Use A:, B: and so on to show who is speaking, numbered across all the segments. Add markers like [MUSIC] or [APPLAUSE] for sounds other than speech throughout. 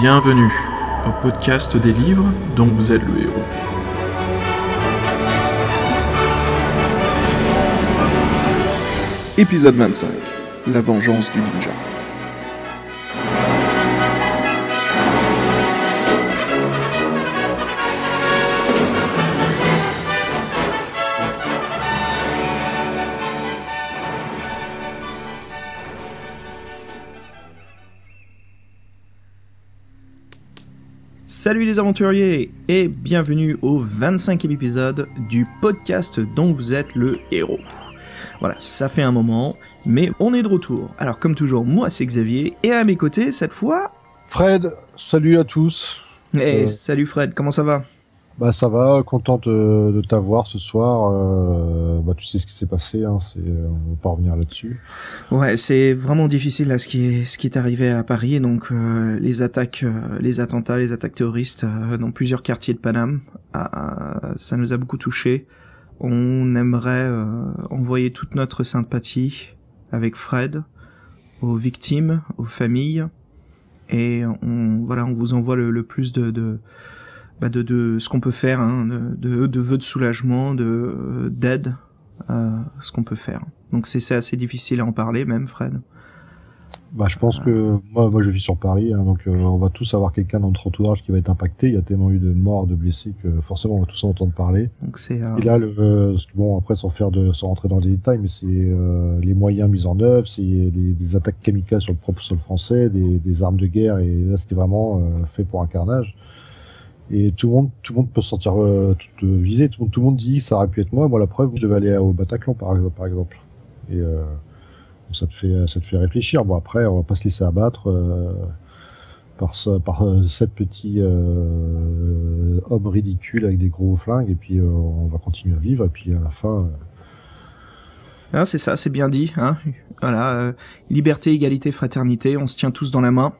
A: Bienvenue au podcast des livres dont vous êtes le héros. Épisode 25 La vengeance du ninja.
B: Salut les aventuriers et bienvenue au 25e épisode du podcast dont vous êtes le héros. Voilà, ça fait un moment, mais on est de retour. Alors comme toujours, moi c'est Xavier et à mes côtés cette fois...
C: Fred, salut à tous.
B: Hey, salut Fred, comment ça va?
C: Bah ça va, content de, de t'avoir ce soir. Euh, bah tu sais ce qui s'est passé, hein, c'est, on va pas revenir là-dessus.
B: Ouais, c'est vraiment difficile là ce qui est ce qui est arrivé à Paris. Donc euh, les attaques, euh, les attentats, les attaques terroristes euh, dans plusieurs quartiers de Paname, ah, ça nous a beaucoup touché. On aimerait envoyer toute notre sympathie avec Fred aux victimes, aux familles, et on voilà, on vous envoie le, le plus de, de bah de, de, ce qu'on peut faire, hein, de, de, vœux de soulagement, de d'aide, euh, ce qu'on peut faire. Donc c'est assez difficile à en parler, même Fred.
C: Bah, je pense que moi, moi, je vis sur Paris, hein, donc euh, on va tous avoir quelqu'un dans notre entourage qui va être impacté. Il y a tellement eu de morts, de blessés que forcément on va tous en entendre parler.
B: Donc c'est. Euh...
C: Et là, le, euh, bon, après sans faire de, sans rentrer dans les détails, mais c'est euh, les moyens mis en œuvre, c'est des, des, attaques kamikazes sur le propre sol français, des, des armes de guerre, et là c'était vraiment fait pour un carnage et tout le monde tout le monde peut se sentir euh, euh, visé. Tout, le monde dit ça aurait pu être moi. Moi la preuve je devais aller au Bataclan par, exemple et euh, ça te fait ça te fait réfléchir. Bon après on va pas se laisser abattre euh, par ce, par sept petits euh, hommes ridicules avec des gros flingues. Et puis on va continuer à vivre. Et puis à la fin
B: ah, c'est ça c'est bien dit hein. Voilà liberté égalité fraternité on se tient tous dans la main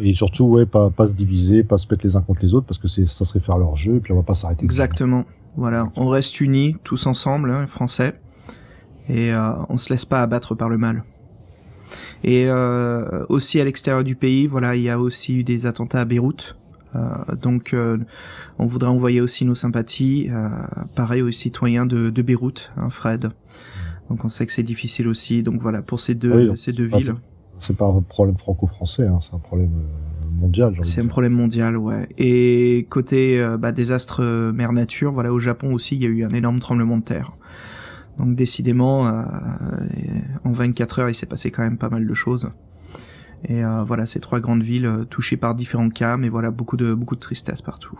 C: et surtout, ouais, pas, pas se diviser, pas se mettre les uns contre les autres, parce que c'est, ça serait faire leur jeu, et puis on va pas s'arrêter.
B: Exactement. Voilà, on reste unis, tous ensemble, hein, français, et euh, on se laisse pas abattre par le mal. Et euh, aussi à l'extérieur du pays, voilà, il y a aussi eu des attentats à Beyrouth. Euh, donc, euh, on voudrait envoyer aussi nos sympathies, pareil aux citoyens de, de Beyrouth, hein, Fred. Donc, on sait que c'est difficile aussi. Donc voilà, pour ces deux,
C: oui,
B: ces deux villes
C: c'est pas un problème franco-français, hein, c'est un problème euh, mondial.
B: C'est un problème mondial, ouais. Et côté euh, bah, désastre euh, mer nature, voilà, au Japon aussi, il y a eu un énorme tremblement de terre. Donc décidément, euh, en 24 heures, il s'est passé quand même pas mal de choses. Et voilà, ces trois grandes villes touchées par différents cas, mais voilà, beaucoup de beaucoup de tristesse partout.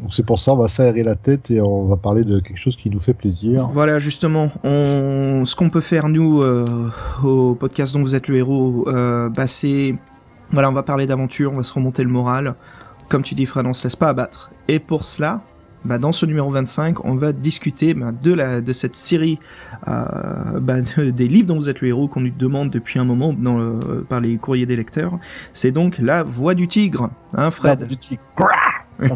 C: Donc c'est pour ça, on va s'aérer la tête et on va parler de quelque chose qui nous fait plaisir.
B: Voilà, justement, ce qu'on peut faire nous euh, au podcast dont vous êtes le héros, euh, bah c'est, voilà, on va parler d'aventure, on va se remonter le moral. Comme tu dis, Fred, on se laisse pas abattre. Et pour cela, bah, dans ce numéro 25, on va discuter bah, de la de cette série euh, bah, de, des livres dont vous êtes le héros qu'on nous demande depuis un moment dans le, par les courriers des lecteurs. C'est donc La Voix du Tigre, hein, Fred.
C: La du tigre. [LAUGHS]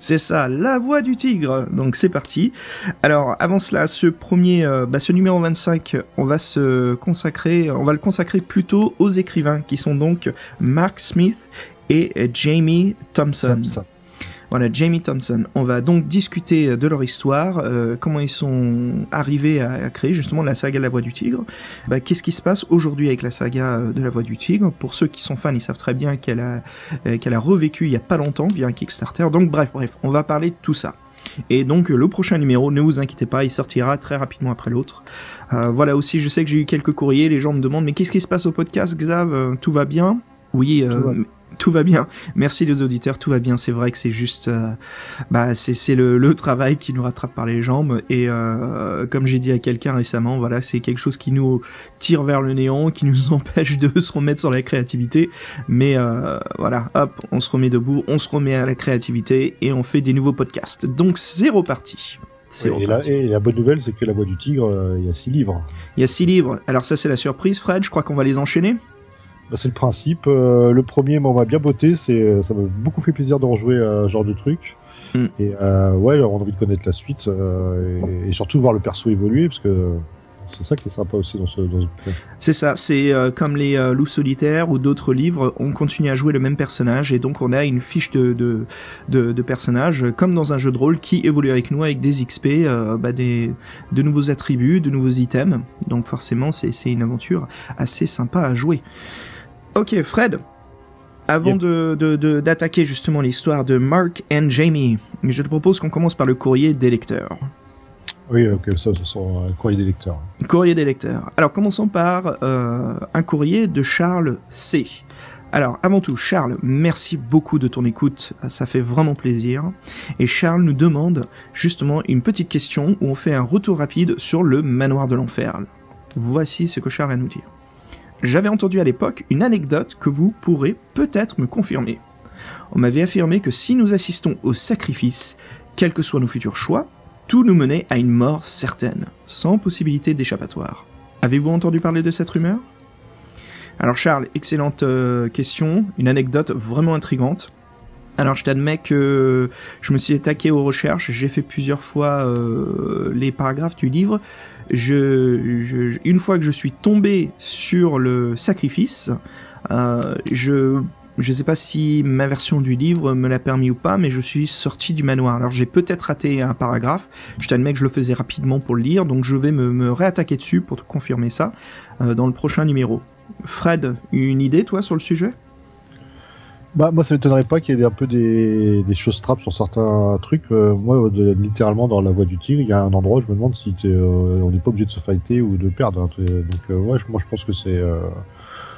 B: c'est ça, la voix du tigre. Donc c'est parti. Alors avant cela, ce premier, euh, bah, ce numéro 25, on va se consacrer, on va le consacrer plutôt aux écrivains qui sont donc Mark Smith et Jamie Thompson.
C: Thompson.
B: Voilà, Jamie Thompson. On va donc discuter de leur histoire, euh, comment ils sont arrivés à, à, créer justement la saga de la Voix du Tigre. Bah, Qu'est-ce qui se passe aujourd'hui avec la saga de la Voix du Tigre? Pour ceux qui sont fans, ils savent très bien qu'elle a, euh, qu'elle a revécu il y a pas longtemps via un Kickstarter. Donc bref, bref, on va parler de tout ça. Et donc le prochain numéro, ne vous inquiétez pas, il sortira très rapidement après l'autre. Euh, voilà aussi, je sais que j'ai eu quelques courriers, les gens me demandent mais qu'est-ce qui se passe au podcast, Xav? Euh, Tout va bien? Oui,
C: tout va
B: tout va bien. Merci les auditeurs, tout va bien. C'est vrai que c'est juste, euh, bah c'est le, le travail qui nous rattrape par les jambes. Et euh, comme j'ai dit à quelqu'un récemment, voilà, c'est quelque chose qui nous tire vers le néant, qui nous [LAUGHS] empêche de se remettre sur la créativité. Mais euh, voilà, hop, on se remet debout, on se remet à la créativité et on fait des nouveaux podcasts. Donc c'est reparti.
C: Oui, et, la, et, la, bonne nouvelle, c'est que La Voix du Tigre, euh, il y a six livres.
B: Il y a six livres. Alors ça, c'est la surprise, Fred. Je crois qu'on va les enchaîner.
C: Bah, c'est le principe. Euh, le premier m'en m'a bien botté. C'est, ça m'a beaucoup fait plaisir de rejouer à ce genre de truc.
B: Mm.
C: Et euh, ouais, on a envie de connaître la suite euh, et, et, surtout voir le perso évoluer parce que C'est ça qui est sympa aussi dans ce, dans ce.
B: C'est ça, c'est euh, comme les euh, loups solitaires ou d'autres livres, on continue à jouer le même personnage et donc on a une fiche de, de, de, de personnage comme dans un jeu de rôle qui évolue avec nous avec des XP, euh, bah, des, de nouveaux attributs, de nouveaux items. Donc forcément c'est c'est une aventure assez sympa à jouer. Ok Fred, avant
C: Yep.
B: de d'attaquer justement l'histoire de Mark and Jamie, je te propose qu'on commence par le courrier des lecteurs.
C: Oui, ok, ça, ce sont un courrier des lecteurs.
B: Courrier des lecteurs. Alors commençons par euh, un courrier de Charles C. Alors avant tout, Charles, merci beaucoup de ton écoute, ça fait vraiment plaisir. Et Charles nous demande justement une petite question où on fait un retour rapide sur le manoir de l'enfer. Voici ce que Charles a nous dire. J'avais entendu à l'époque une anecdote que vous pourrez peut-être me confirmer. On m'avait affirmé que si nous assistons au sacrifice, quels que soient nos futurs choix, tout nous menait à une mort certaine, sans possibilité d'échappatoire. Avez-vous entendu parler de cette rumeur? Alors Charles, excellente euh, question, une anecdote vraiment intrigante. Alors je t'admets que je me suis attaqué aux recherches, j'ai fait plusieurs fois euh, les paragraphes du livre. Une fois que je suis tombé sur le sacrifice, euh, je je sais pas si ma version du livre me l'a permis ou pas, mais je suis sorti du manoir. Alors j'ai peut-être raté un paragraphe, je t'admets que je le faisais rapidement pour le lire, donc je vais me, me réattaquer dessus pour te confirmer ça euh, dans le prochain numéro. Fred, une idée toi sur le sujet?
C: Bah, moi, ça m'étonnerait pas qu'il y ait un peu des, des choses trappes sur certains trucs. Euh, moi, de- littéralement, dans la voie du tigre, il y a un endroit où je me demande si euh, on n'est pas obligé de se fighter ou de perdre. hein. Donc, euh, ouais, moi, je pense que c'est, euh,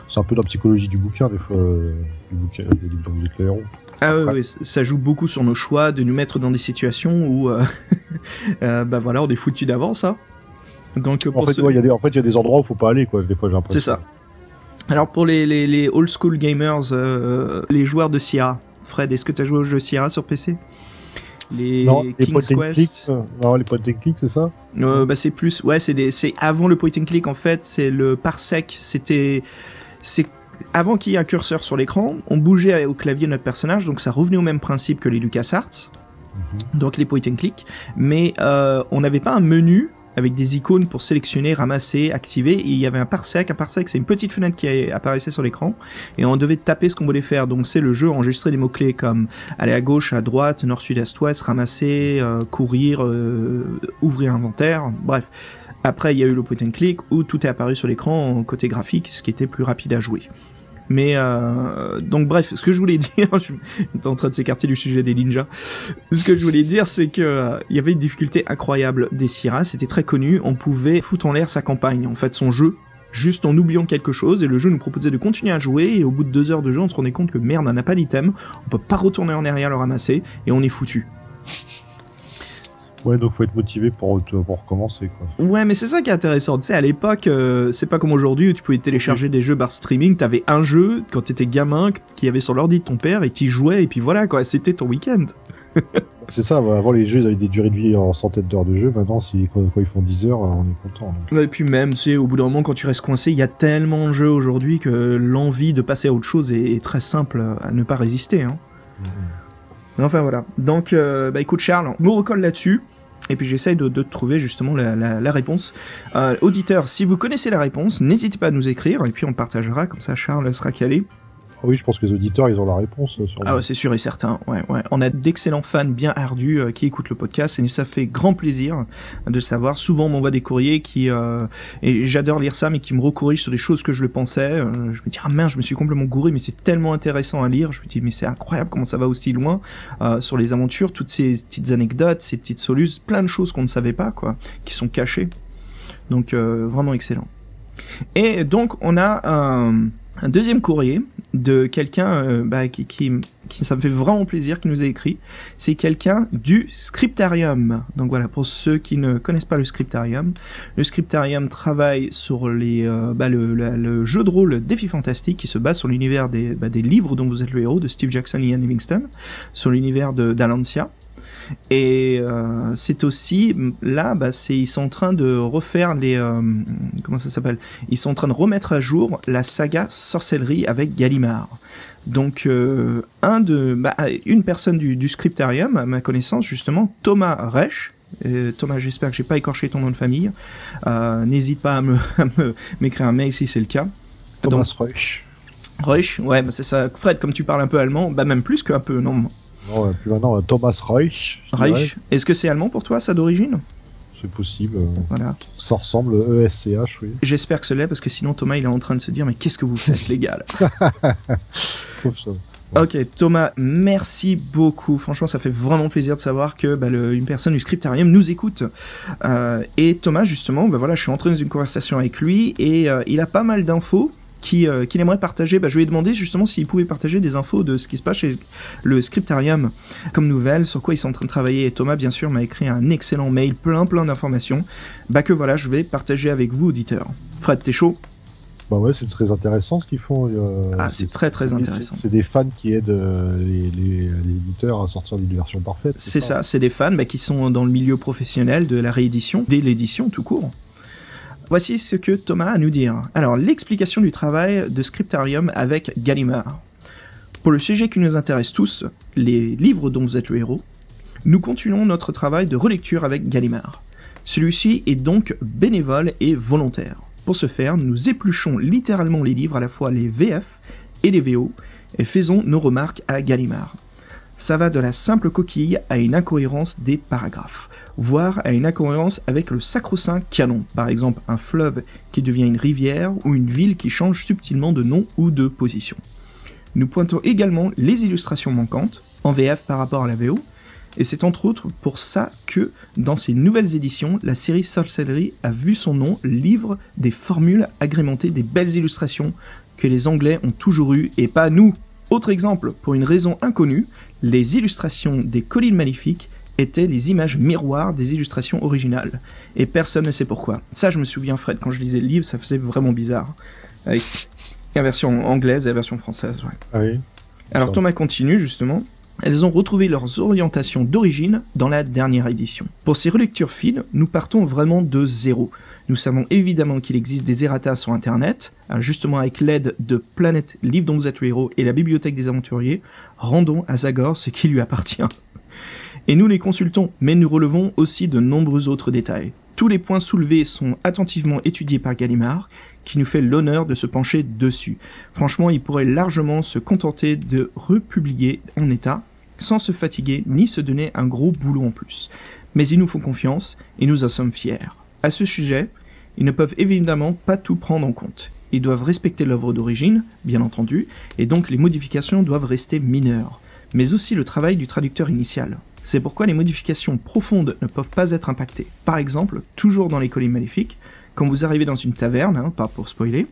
C: c'est un peu la psychologie du bouquin, des fois, euh, du bouquin, des livres.
B: Ah oui,
C: Ouais.
B: ça joue beaucoup sur nos choix, de nous mettre dans des situations où, euh, [LAUGHS] euh, bah voilà, on est foutu d'avance, hein. Donc
C: En fait, ouais, il y a des, en fait, il y a des endroits où faut pas aller, quoi. Des fois, j'ai l'impression.
B: C'est ça. Alors pour les, les, les old school gamers, euh, les joueurs de Sierra, Fred, est-ce que tu as joué au jeu Sierra sur PC Les
C: Non, les point
B: King's
C: click,
B: Quest
C: euh, non, les point and click, c'est ça?
B: Euh, bah c'est plus ouais c'est des c'est avant le point and click en fait c'est le parsec c'était c'est avant qu'il y ait un curseur sur l'écran on bougeait au clavier notre personnage donc ça revenait au même principe que les LucasArts donc les point and click mais euh, on n'avait pas un menu avec des icônes pour sélectionner, ramasser, activer, il y avait un parsec. Un parsec, c'est une petite fenêtre qui apparaissait sur l'écran, et on devait taper ce qu'on voulait faire. Donc c'est le jeu enregistrer des mots-clés comme aller à gauche, à droite, nord, sud, est, ouest, ramasser, euh, courir, euh, ouvrir inventaire, bref. Après, il y a eu le point and click où tout est apparu sur l'écran côté graphique, ce qui était plus rapide à jouer. Mais euh, donc bref, ce que je voulais [LAUGHS] dire, je j'étais en train de s'écarter du sujet des ninjas. Ce que je voulais dire, c'est que euh, il y avait une difficulté incroyable des Sierra, c'était très connu. On pouvait foutre en l'air sa campagne, en fait son jeu, juste en oubliant quelque chose, et le jeu nous proposait de continuer à jouer. Et au bout de deux heures de jeu, on se rendait compte que merde, on n'a pas d'item, on peut pas retourner en arrière le ramasser, et on est foutu.
C: Ouais, donc faut être motivé pour, pour recommencer, quoi.
B: Ouais, mais c'est ça qui est intéressant. Tu sais, à l'époque, euh, c'est pas comme aujourd'hui où tu pouvais télécharger des jeux par streaming. T'avais un jeu quand t'étais gamin qui avait sur l'ordi de ton père et t'y jouais et puis voilà quoi, c'était ton week-end. [LAUGHS]
C: C'est ça, avant les jeux ils avaient des durées de vie en centaines d'heures de jeu, maintenant si, quand, quand ils font 10 heures, on est content. donc.
B: Et puis même, tu sais, au bout d'un moment, quand tu restes coincé, il y a tellement de jeux aujourd'hui que l'envie de passer à autre chose est, est très simple à ne pas résister. Hein. Enfin voilà. Donc, euh, bah écoute Charles, on me recolle là-dessus. Et puis j'essaye de, trouver justement la, réponse. Euh, auditeur, si vous connaissez la réponse, n'hésitez pas à nous écrire et puis on partagera, comme ça Charles sera calé.
C: Ah oui, je pense que les auditeurs, ils ont la réponse euh,
B: Ah ouais, c'est sûr et certain. Ouais, ouais. On a d'excellents fans bien ardus euh, qui écoutent le podcast et ça fait grand plaisir de savoir. Souvent, on m'envoie des courriers qui euh, et j'adore lire ça, mais qui me recorrigent sur des choses que je le pensais. Euh, je me dis ah mince, je me suis complètement gouré, mais c'est tellement intéressant à lire. Je me dis mais c'est incroyable comment ça va aussi loin sur les aventures, toutes ces petites anecdotes, ces petites solutions, plein de choses qu'on ne savait pas quoi, qui sont cachées. Donc vraiment excellent. Et donc on a un, un deuxième courrier de quelqu'un euh, bah, qui, qui, qui, ça me fait vraiment plaisir, qui nous a écrit. C'est quelqu'un du Scriptarium. Donc voilà, pour ceux qui ne connaissent pas le Scriptarium, le Scriptarium travaille sur les, euh, bah, le, jeu de rôle Défi Fantastique qui se base sur l'univers des, bah, des livres dont vous êtes le héros de Steve Jackson et Ian Livingstone, sur l'univers d'Alancia. Et euh, c'est aussi là, bah, c'est ils sont en train de refaire les euh, comment ça s'appelle? Ils sont en train de remettre à jour la saga sorcellerie avec Gallimard. Donc euh, un de bah, une personne du, du scriptarium, à ma connaissance justement, Thomas Reich, Thomas, j'espère que j'ai pas écorché ton nom de famille. Euh, N'hésite pas à me [LAUGHS] m'écrire un mail si c'est le cas.
C: Thomas Reusch.
B: Reusch, ouais, bah c'est ça. Fred, comme tu parles un peu allemand, bah même plus qu'un peu, non?
C: Non, euh, plus maintenant, euh, Thomas dirais.
B: Reich. Est-ce que c'est allemand pour toi, ça d'origine?
C: C'est possible. euh,
B: Voilà.
C: Ça ressemble ESCH, oui.
B: J'espère que ce l'est parce que sinon Thomas il est en train de se dire mais qu'est-ce que vous faites les gars [LAUGHS]
C: Je trouve ça.
B: Ok Thomas, merci beaucoup. Franchement ça fait vraiment plaisir de savoir que bah, le- une personne du Scriptarium nous écoute. Euh, et Thomas justement, bah voilà, je suis entré dans une conversation avec lui et euh, il a pas mal d'infos qui, euh, qu'il aimerait partager. Bah, je lui ai demandé justement s'il pouvait partager des infos de ce qui se passe chez le Scriptarium comme nouvelle, sur quoi ils sont en train de travailler. Et Thomas bien sûr m'a écrit un excellent mail, plein plein d'informations. Bah que voilà, je vais partager avec vous auditeurs. Fred, t'es chaud?
C: Bah ouais, c'est très intéressant ce qu'ils font. euh,
B: Ah, c'est très très intéressant.
C: C'est des fans qui aident euh, les, les- les éditeurs à sortir d'une version parfaite.
B: C'est ça, c'est des fans bah, qui sont dans le milieu professionnel de la réédition, dès l'édition tout court. Voici ce que Thomas a à nous dire. Alors, l'explication du travail de Scriptarium avec Gallimard. Pour le sujet qui nous intéresse tous, les livres dont vous êtes le héros, nous continuons notre travail de relecture avec Gallimard. Celui-ci est donc bénévole et volontaire. Pour ce faire, nous épluchons littéralement les livres, à la fois les VF et les VO, et faisons nos remarques à Gallimard. Ça va de la simple coquille à une incohérence des paragraphes, voire à une incohérence avec le sacro-saint canon, par exemple un fleuve qui devient une rivière ou une ville qui change subtilement de nom ou de position. Nous pointons également les illustrations manquantes, en VF par rapport à la VO, et c'est entre autres pour ça que, dans ces nouvelles éditions, la série Sorcellery a vu son nom livre des formules agrémentées des belles illustrations que les Anglais ont toujours eues et pas nous. Autre exemple, pour une raison inconnue, les illustrations des collines magnifiques étaient les images miroirs des illustrations originales. Et personne ne sait pourquoi. Ça, je me souviens, Fred, quand je lisais le livre, ça faisait vraiment bizarre. Avec la version anglaise et la version française, ouais.
C: Ah oui.
B: Alors. Thomas continue justement. Elles ont retrouvé leurs orientations d'origine dans la dernière édition. Pour ces relectures fines, nous partons vraiment de zéro. Nous savons évidemment qu'il existe des errata sur Internet. Alors, justement avec l'aide de Planète Livre dont vous êtes le héros et la Bibliothèque des Aventuriers, rendons à Zagor ce qui lui appartient. Et nous les consultons, mais nous relevons aussi de nombreux autres détails. Tous les points soulevés sont attentivement étudiés par Gallimard, qui nous fait l'honneur de se pencher dessus. Franchement, il pourrait largement se contenter de republier en état, sans se fatiguer ni se donner un gros boulot en plus. Mais ils nous font confiance et nous en sommes fiers. À ce sujet, ils ne peuvent évidemment pas tout prendre en compte. Ils doivent respecter l'œuvre d'origine, bien entendu, et donc les modifications doivent rester mineures, mais aussi le travail du traducteur initial. C'est pourquoi les modifications profondes ne peuvent pas être impactées. Par exemple, toujours dans les collines maléfiques, quand vous arrivez dans une taverne, hein, pas pour spoiler,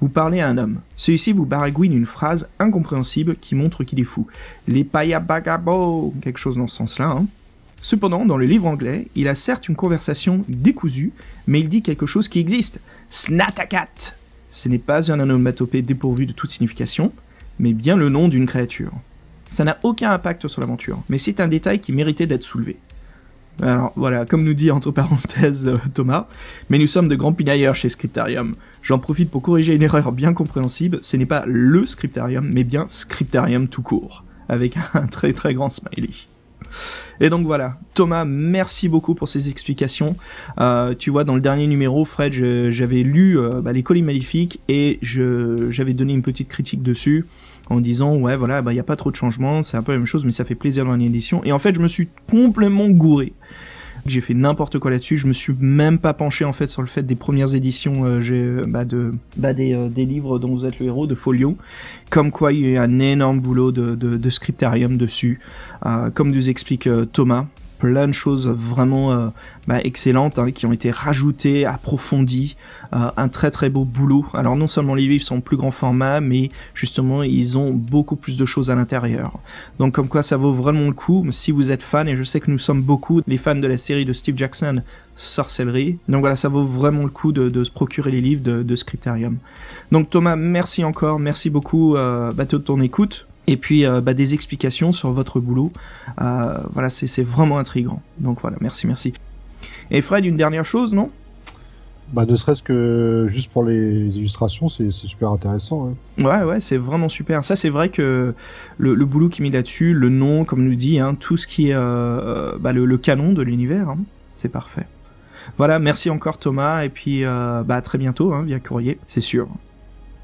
B: vous parlez à un homme. Celui-ci vous baragouine une phrase incompréhensible qui montre qu'il est fou. Les payabagabo, quelque chose dans ce sens-là. Hein. Cependant, dans le livre anglais, il a certes une conversation décousue, mais il dit quelque chose qui existe. Snatakat Ce n'est pas un onomatopée dépourvu de toute signification, mais bien le nom d'une créature. Ça n'a aucun impact sur l'aventure, mais c'est un détail qui méritait d'être soulevé. Alors voilà, comme nous dit entre parenthèses euh, Thomas, mais nous sommes de grands pinailleurs chez Scriptarium. J'en profite pour corriger une erreur bien compréhensible, ce n'est pas LE Scriptarium, mais bien Scriptarium tout court, avec [LAUGHS] un très très grand smiley. Et donc voilà, Thomas, merci beaucoup pour ces explications. Euh, tu vois, dans le dernier numéro, Fred, j'avais lu euh, bah, les colis maléfiques et j'avais donné une petite critique dessus en disant ouais voilà bah il y a pas trop de changements, c'est un peu la même chose, mais ça fait plaisir dans l'édition. Et en fait, je me suis complètement gouré. J'ai fait n'importe quoi là-dessus. Je me suis même pas penché en fait sur le fait des premières éditions euh, j'ai, euh, bah, de bah, des, euh, des livres dont vous êtes le héros de Folio. Comme quoi il y a un énorme boulot de, scriptarium dessus. Comme nous explique Thomas, plein de choses vraiment euh, bah, excellentes hein, qui ont été rajoutées, approfondies, euh, un très très beau boulot. Alors non seulement les livres sont plus grand format, mais justement ils ont beaucoup plus de choses à l'intérieur. Donc comme quoi ça vaut vraiment le coup si vous êtes fan, et je sais que nous sommes beaucoup les fans de la série de Steve Jackson, Sorcellerie. Donc voilà, ça vaut vraiment le coup de, se procurer les livres de, de Scriptarium. Donc Thomas, merci encore, merci beaucoup euh, bah, de ton écoute. Et puis euh, bah, des explications sur votre boulot. Euh, voilà, c'est c'est vraiment intriguant. Donc voilà, merci, merci. Et Fred, une dernière chose, non?
C: Bah, ne serait-ce que juste pour les illustrations, c'est c'est super intéressant. hein.
B: Ouais, ouais, c'est vraiment super. Ça, c'est vrai que le, le boulot qu'il met là-dessus, le nom, comme nous dit, hein, tout ce qui est euh, euh, bah, le, le canon de l'univers, hein, c'est parfait. Voilà, merci encore Thomas, et puis bah, à très bientôt hein, via courrier, c'est sûr.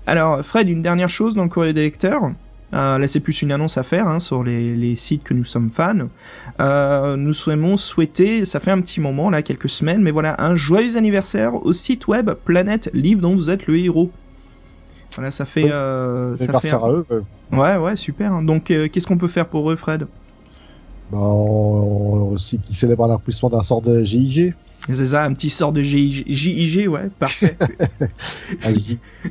B: Alors Fred, une dernière chose dans le courrier des lecteurs? Euh, là, c'est plus une annonce à faire hein, sur les, les, sites que nous sommes fans. Euh, nous souhaitons souhaiter, ça fait un petit moment, là, quelques semaines, mais voilà, un joyeux anniversaire au site web Planète Livre dont vous êtes le héros. Voilà, ça fait. Euh, ça fait
C: un... à eux.
B: Ouais, ouais, super. Donc, euh, qu'est-ce qu'on peut faire pour eux, Fred?
C: Bah, on, aussi qui célèbre l'accomplissement d'un sort de GIG.
B: C'est ça, un petit sort de GIG, GIG ouais, parfait. [LAUGHS]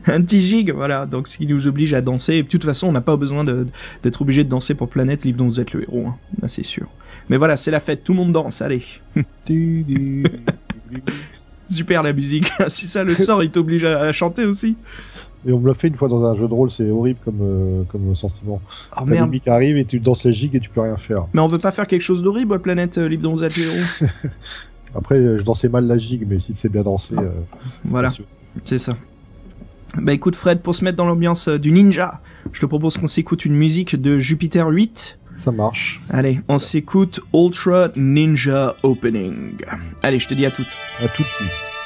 C: un,
B: petit gig, voilà. Donc, ce qui nous oblige à danser. Et de toute façon, on n'a pas besoin d'être obligé de danser pour Planète, livre dont vous êtes le héros. Hein. c'est sûr. Mais voilà, c'est la fête, tout le monde danse, allez. [LAUGHS] Super la musique. [LAUGHS] si ça le sort, il t'oblige à chanter aussi.
C: Et on me l'a fait une fois dans un jeu de rôle, c'est horrible comme, euh, comme sentiment.
B: Oh, merde.
C: qui arrive et tu danses les gigs et tu peux rien faire.
B: Mais on veut pas faire quelque chose d'horrible, Planète euh, Libre dont vous êtes héros [LAUGHS]
C: Après, euh, je dansais mal la gigue, mais si tu sais bien danser. Euh,
B: voilà, c'est ça. Bah écoute Fred, pour se mettre dans l'ambiance du ninja, je te propose qu'on s'écoute une musique de Jupiter 8.
C: Ça marche.
B: Allez, on s'écoute Ultra Ninja Opening. Allez, je te dis à toutes.
C: À toutes.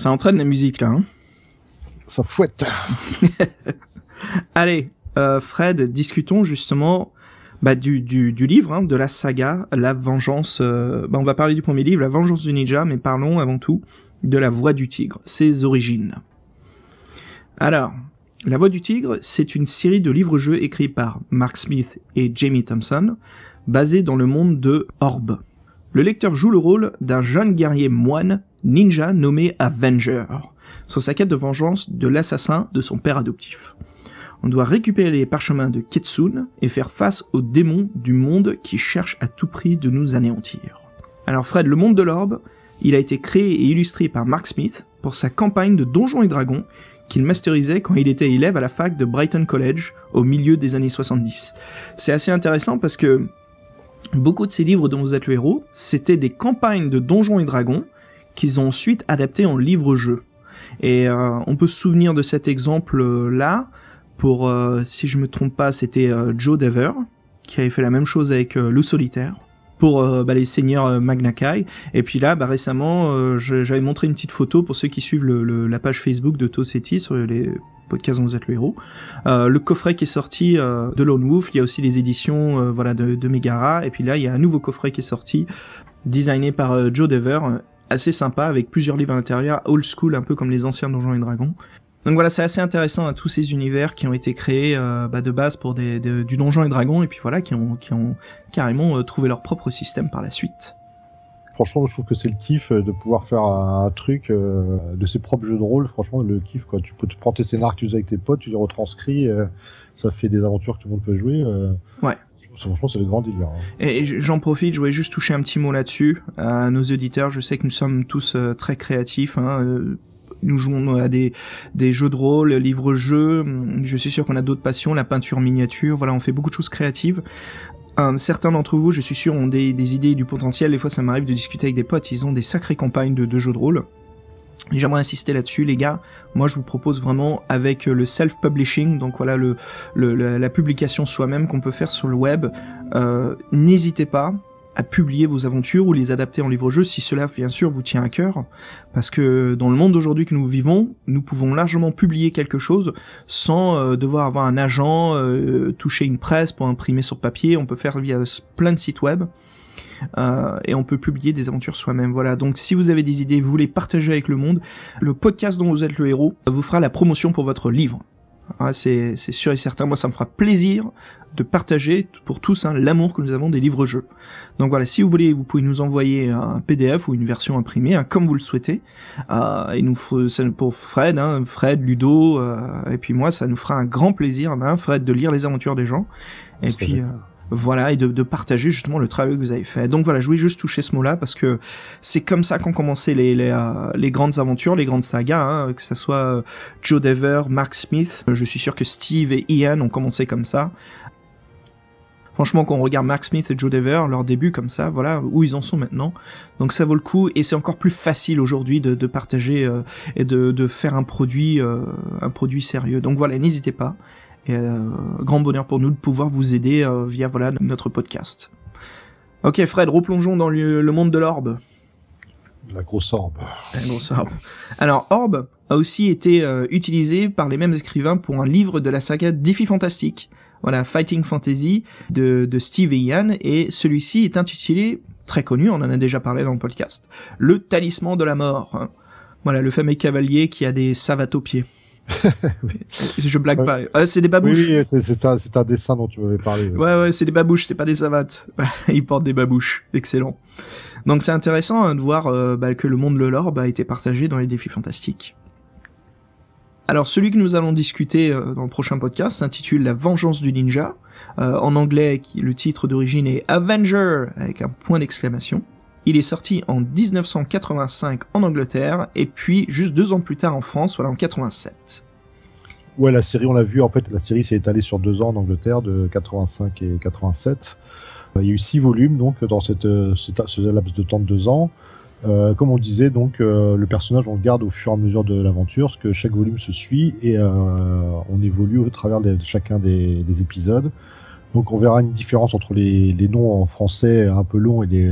B: Ça entraîne la musique là. Hein
C: ça fouette. [LAUGHS]
B: Allez, euh, Fred, discutons justement bah, du, du, du livre, hein, de la saga, la vengeance. Euh, bah, on va parler du premier livre, la vengeance du ninja, mais parlons avant tout de la voix du tigre, ses origines. Alors, la voix du tigre, c'est une série de livres-jeux écrits par Mark Smith et Jamie Thompson, basés dans le monde de Orb. Le lecteur joue le rôle d'un jeune guerrier moine ninja nommé Avenger, sur sa quête de vengeance de l'assassin de son père adoptif. On doit récupérer les parchemins de Kitsune et faire face aux démons du monde qui cherchent à tout prix de nous anéantir. Alors Fred, le monde de l'orbe, il a été créé et illustré par Mark Smith pour sa campagne de Donjons et Dragons qu'il masterisait quand il était élève à la fac de Brighton College au milieu des années 70. C'est assez intéressant parce que beaucoup de ces livres dont vous êtes le héros, c'était des campagnes de Donjons et Dragons qu'ils ont ensuite adapté en livre-jeu. Et euh, on peut se souvenir de cet exemple-là pour, euh, si je me trompe pas, c'était euh, Joe Dever qui avait fait la même chose avec Loup Solitaire pour bah, les seigneurs Magna Kai. Et puis là, bah, récemment, j'avais montré une petite photo pour ceux qui suivent le, la page Facebook de Tossetti sur les podcasts dont vous êtes le héros. le coffret qui est sorti de Lone Wolf, il y a aussi les éditions voilà de, de Megara. Et puis là, il y a un nouveau coffret qui est sorti, designé par Joe Dever, assez sympa avec plusieurs livres à l'intérieur, old school un peu comme les anciens Donjons et Dragons. Donc voilà, c'est assez intéressant à tous ces univers qui ont été créés euh, bah, de base pour des, du Donjon et Dragons et puis voilà qui ont, qui ont carrément euh, trouvé leur propre système par la suite.
C: Franchement, je trouve que c'est le kiff euh, de pouvoir faire un, truc de ses propres jeux de rôle. Franchement, le kiff quoi. Tu peux te prendre tes scénarios que tu avec tes potes, tu les retranscris, ça fait des aventures que tout le monde peut jouer.
B: ouais.
C: Franchement, c'est le grand délire. Hein.
B: Et j'en profite, je voulais juste toucher un petit mot là-dessus à nos auditeurs. Je sais que nous sommes tous très créatifs. Hein, nous jouons à des, des jeux de rôle, livres-jeux. Je suis sûr qu'on a d'autres passions, la peinture miniature. Voilà, on fait beaucoup de choses créatives. certains d'entre vous, je suis sûr, ont des, des idées du potentiel. Des fois, ça m'arrive de discuter avec des potes. Ils ont des sacrées campagnes de jeux de rôle. J'aimerais insister là-dessus, les gars. Moi, je vous propose vraiment avec le self-publishing, donc voilà le, le la, publication soi-même qu'on peut faire sur le web. Euh, N'hésitez pas à publier vos aventures ou les adapter en livre-jeu si cela bien sûr vous tient à cœur parce que dans le monde d'aujourd'hui que nous vivons nous pouvons largement publier quelque chose sans euh, devoir avoir un agent euh, toucher une presse pour imprimer sur papier on peut faire via plein de sites web euh, et on peut publier des aventures soi-même. Voilà. Donc si vous avez des idées, vous voulez partager avec le monde, le podcast dont vous êtes le héros vous fera la promotion pour votre livre. Ah, c'est sûr et certain. Moi, ça me fera plaisir de partager pour tous hein, l'amour que nous avons des livres-jeux. Donc voilà, si vous voulez, vous pouvez nous envoyer un PDF ou une version imprimée, hein, comme vous le souhaitez. Euh, et nous, pour Fred, hein, Fred, Ludo, euh, et puis moi, ça nous fera un grand plaisir, hein, Fred, de lire les aventures des gens. Et puis euh, voilà, et de, de, partager justement le travail que vous avez fait. Donc voilà, je voulais juste toucher ce mot-là parce que c'est comme ça qu'ont commencé les, les, euh, les, grandes aventures, les grandes sagas, hein, que ce soit Joe Dever, Mark Smith. Je suis sûr que Steve et Ian ont commencé comme ça. Franchement, quand on regarde Mark Smith et Joe Dever, leur début comme ça, voilà où ils en sont maintenant. Donc ça vaut le coup et c'est encore plus facile aujourd'hui de, de, partager euh, et de, de, faire un produit, euh, un produit sérieux. Donc voilà, n'hésitez pas. Et euh, grand bonheur pour nous de pouvoir vous aider via voilà notre podcast. Ok Fred, replongeons dans le, le monde de l'orbe.
C: La grosse orbe.
B: La grosse orbe. Alors orbe a aussi été utilisé par les mêmes écrivains pour un livre de la saga Diffie Fantastique voilà, Fighting Fantasy de, de Steve et Ian, et celui-ci est intitulé, très connu, on en a déjà parlé dans le podcast, Le Talisman de la Mort. Voilà, le fameux cavalier qui a des savates aux pieds. [LAUGHS] Je blague pas. Ah, c'est des babouches.
C: Oui, oui c'est un, un, dessin dont tu m'avais parlé.
B: Ouais, ouais, c'est des babouches, c'est pas des savates. [LAUGHS] Il porte des babouches. Excellent. Donc c'est intéressant hein, de voir euh, bah, que le monde de l'orbe a été partagé dans les défis fantastiques. Alors celui que nous allons discuter euh, dans le prochain podcast s'intitule La vengeance du ninja. Euh, en anglais, le titre d'origine est Avenger avec un point d'exclamation. Il est sorti en 1985 en Angleterre et puis juste deux ans plus tard en France, voilà en 87.
C: Ouais, la série, on l'a vu, en fait, la série s'est étalée sur deux ans en Angleterre, de 85 et 87. Euh, il y a eu six volumes, donc, dans cette, ce laps de temps de deux ans. Euh, comme on disait, donc euh, le personnage on le garde au fur et à mesure de l'aventure, parce que chaque volume se suit et euh, on évolue au travers de chacun des, épisodes. Donc on verra une différence entre les, noms en français un peu longs et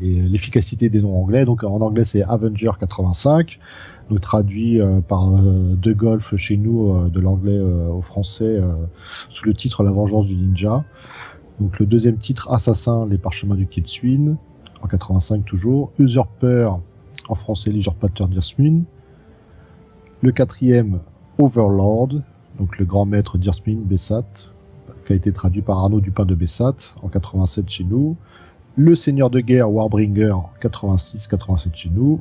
C: l'efficacité des noms anglais. Donc en anglais c'est Avenger 85, donc traduit par De Golf chez nous de l'anglais au français sous le titre La Vengeance du Ninja. Donc le deuxième titre Assassin, les parchemins du Kitswin en 85 toujours, Usurper, en français l'usurpateur d'Irsmin, le quatrième Overlord, donc le grand maître d'Irsmin, Bessat, qui a été traduit par Arnaud Dupin de Bessat en 87 chez nous, le seigneur de guerre Warbringer 86-87 chez nous,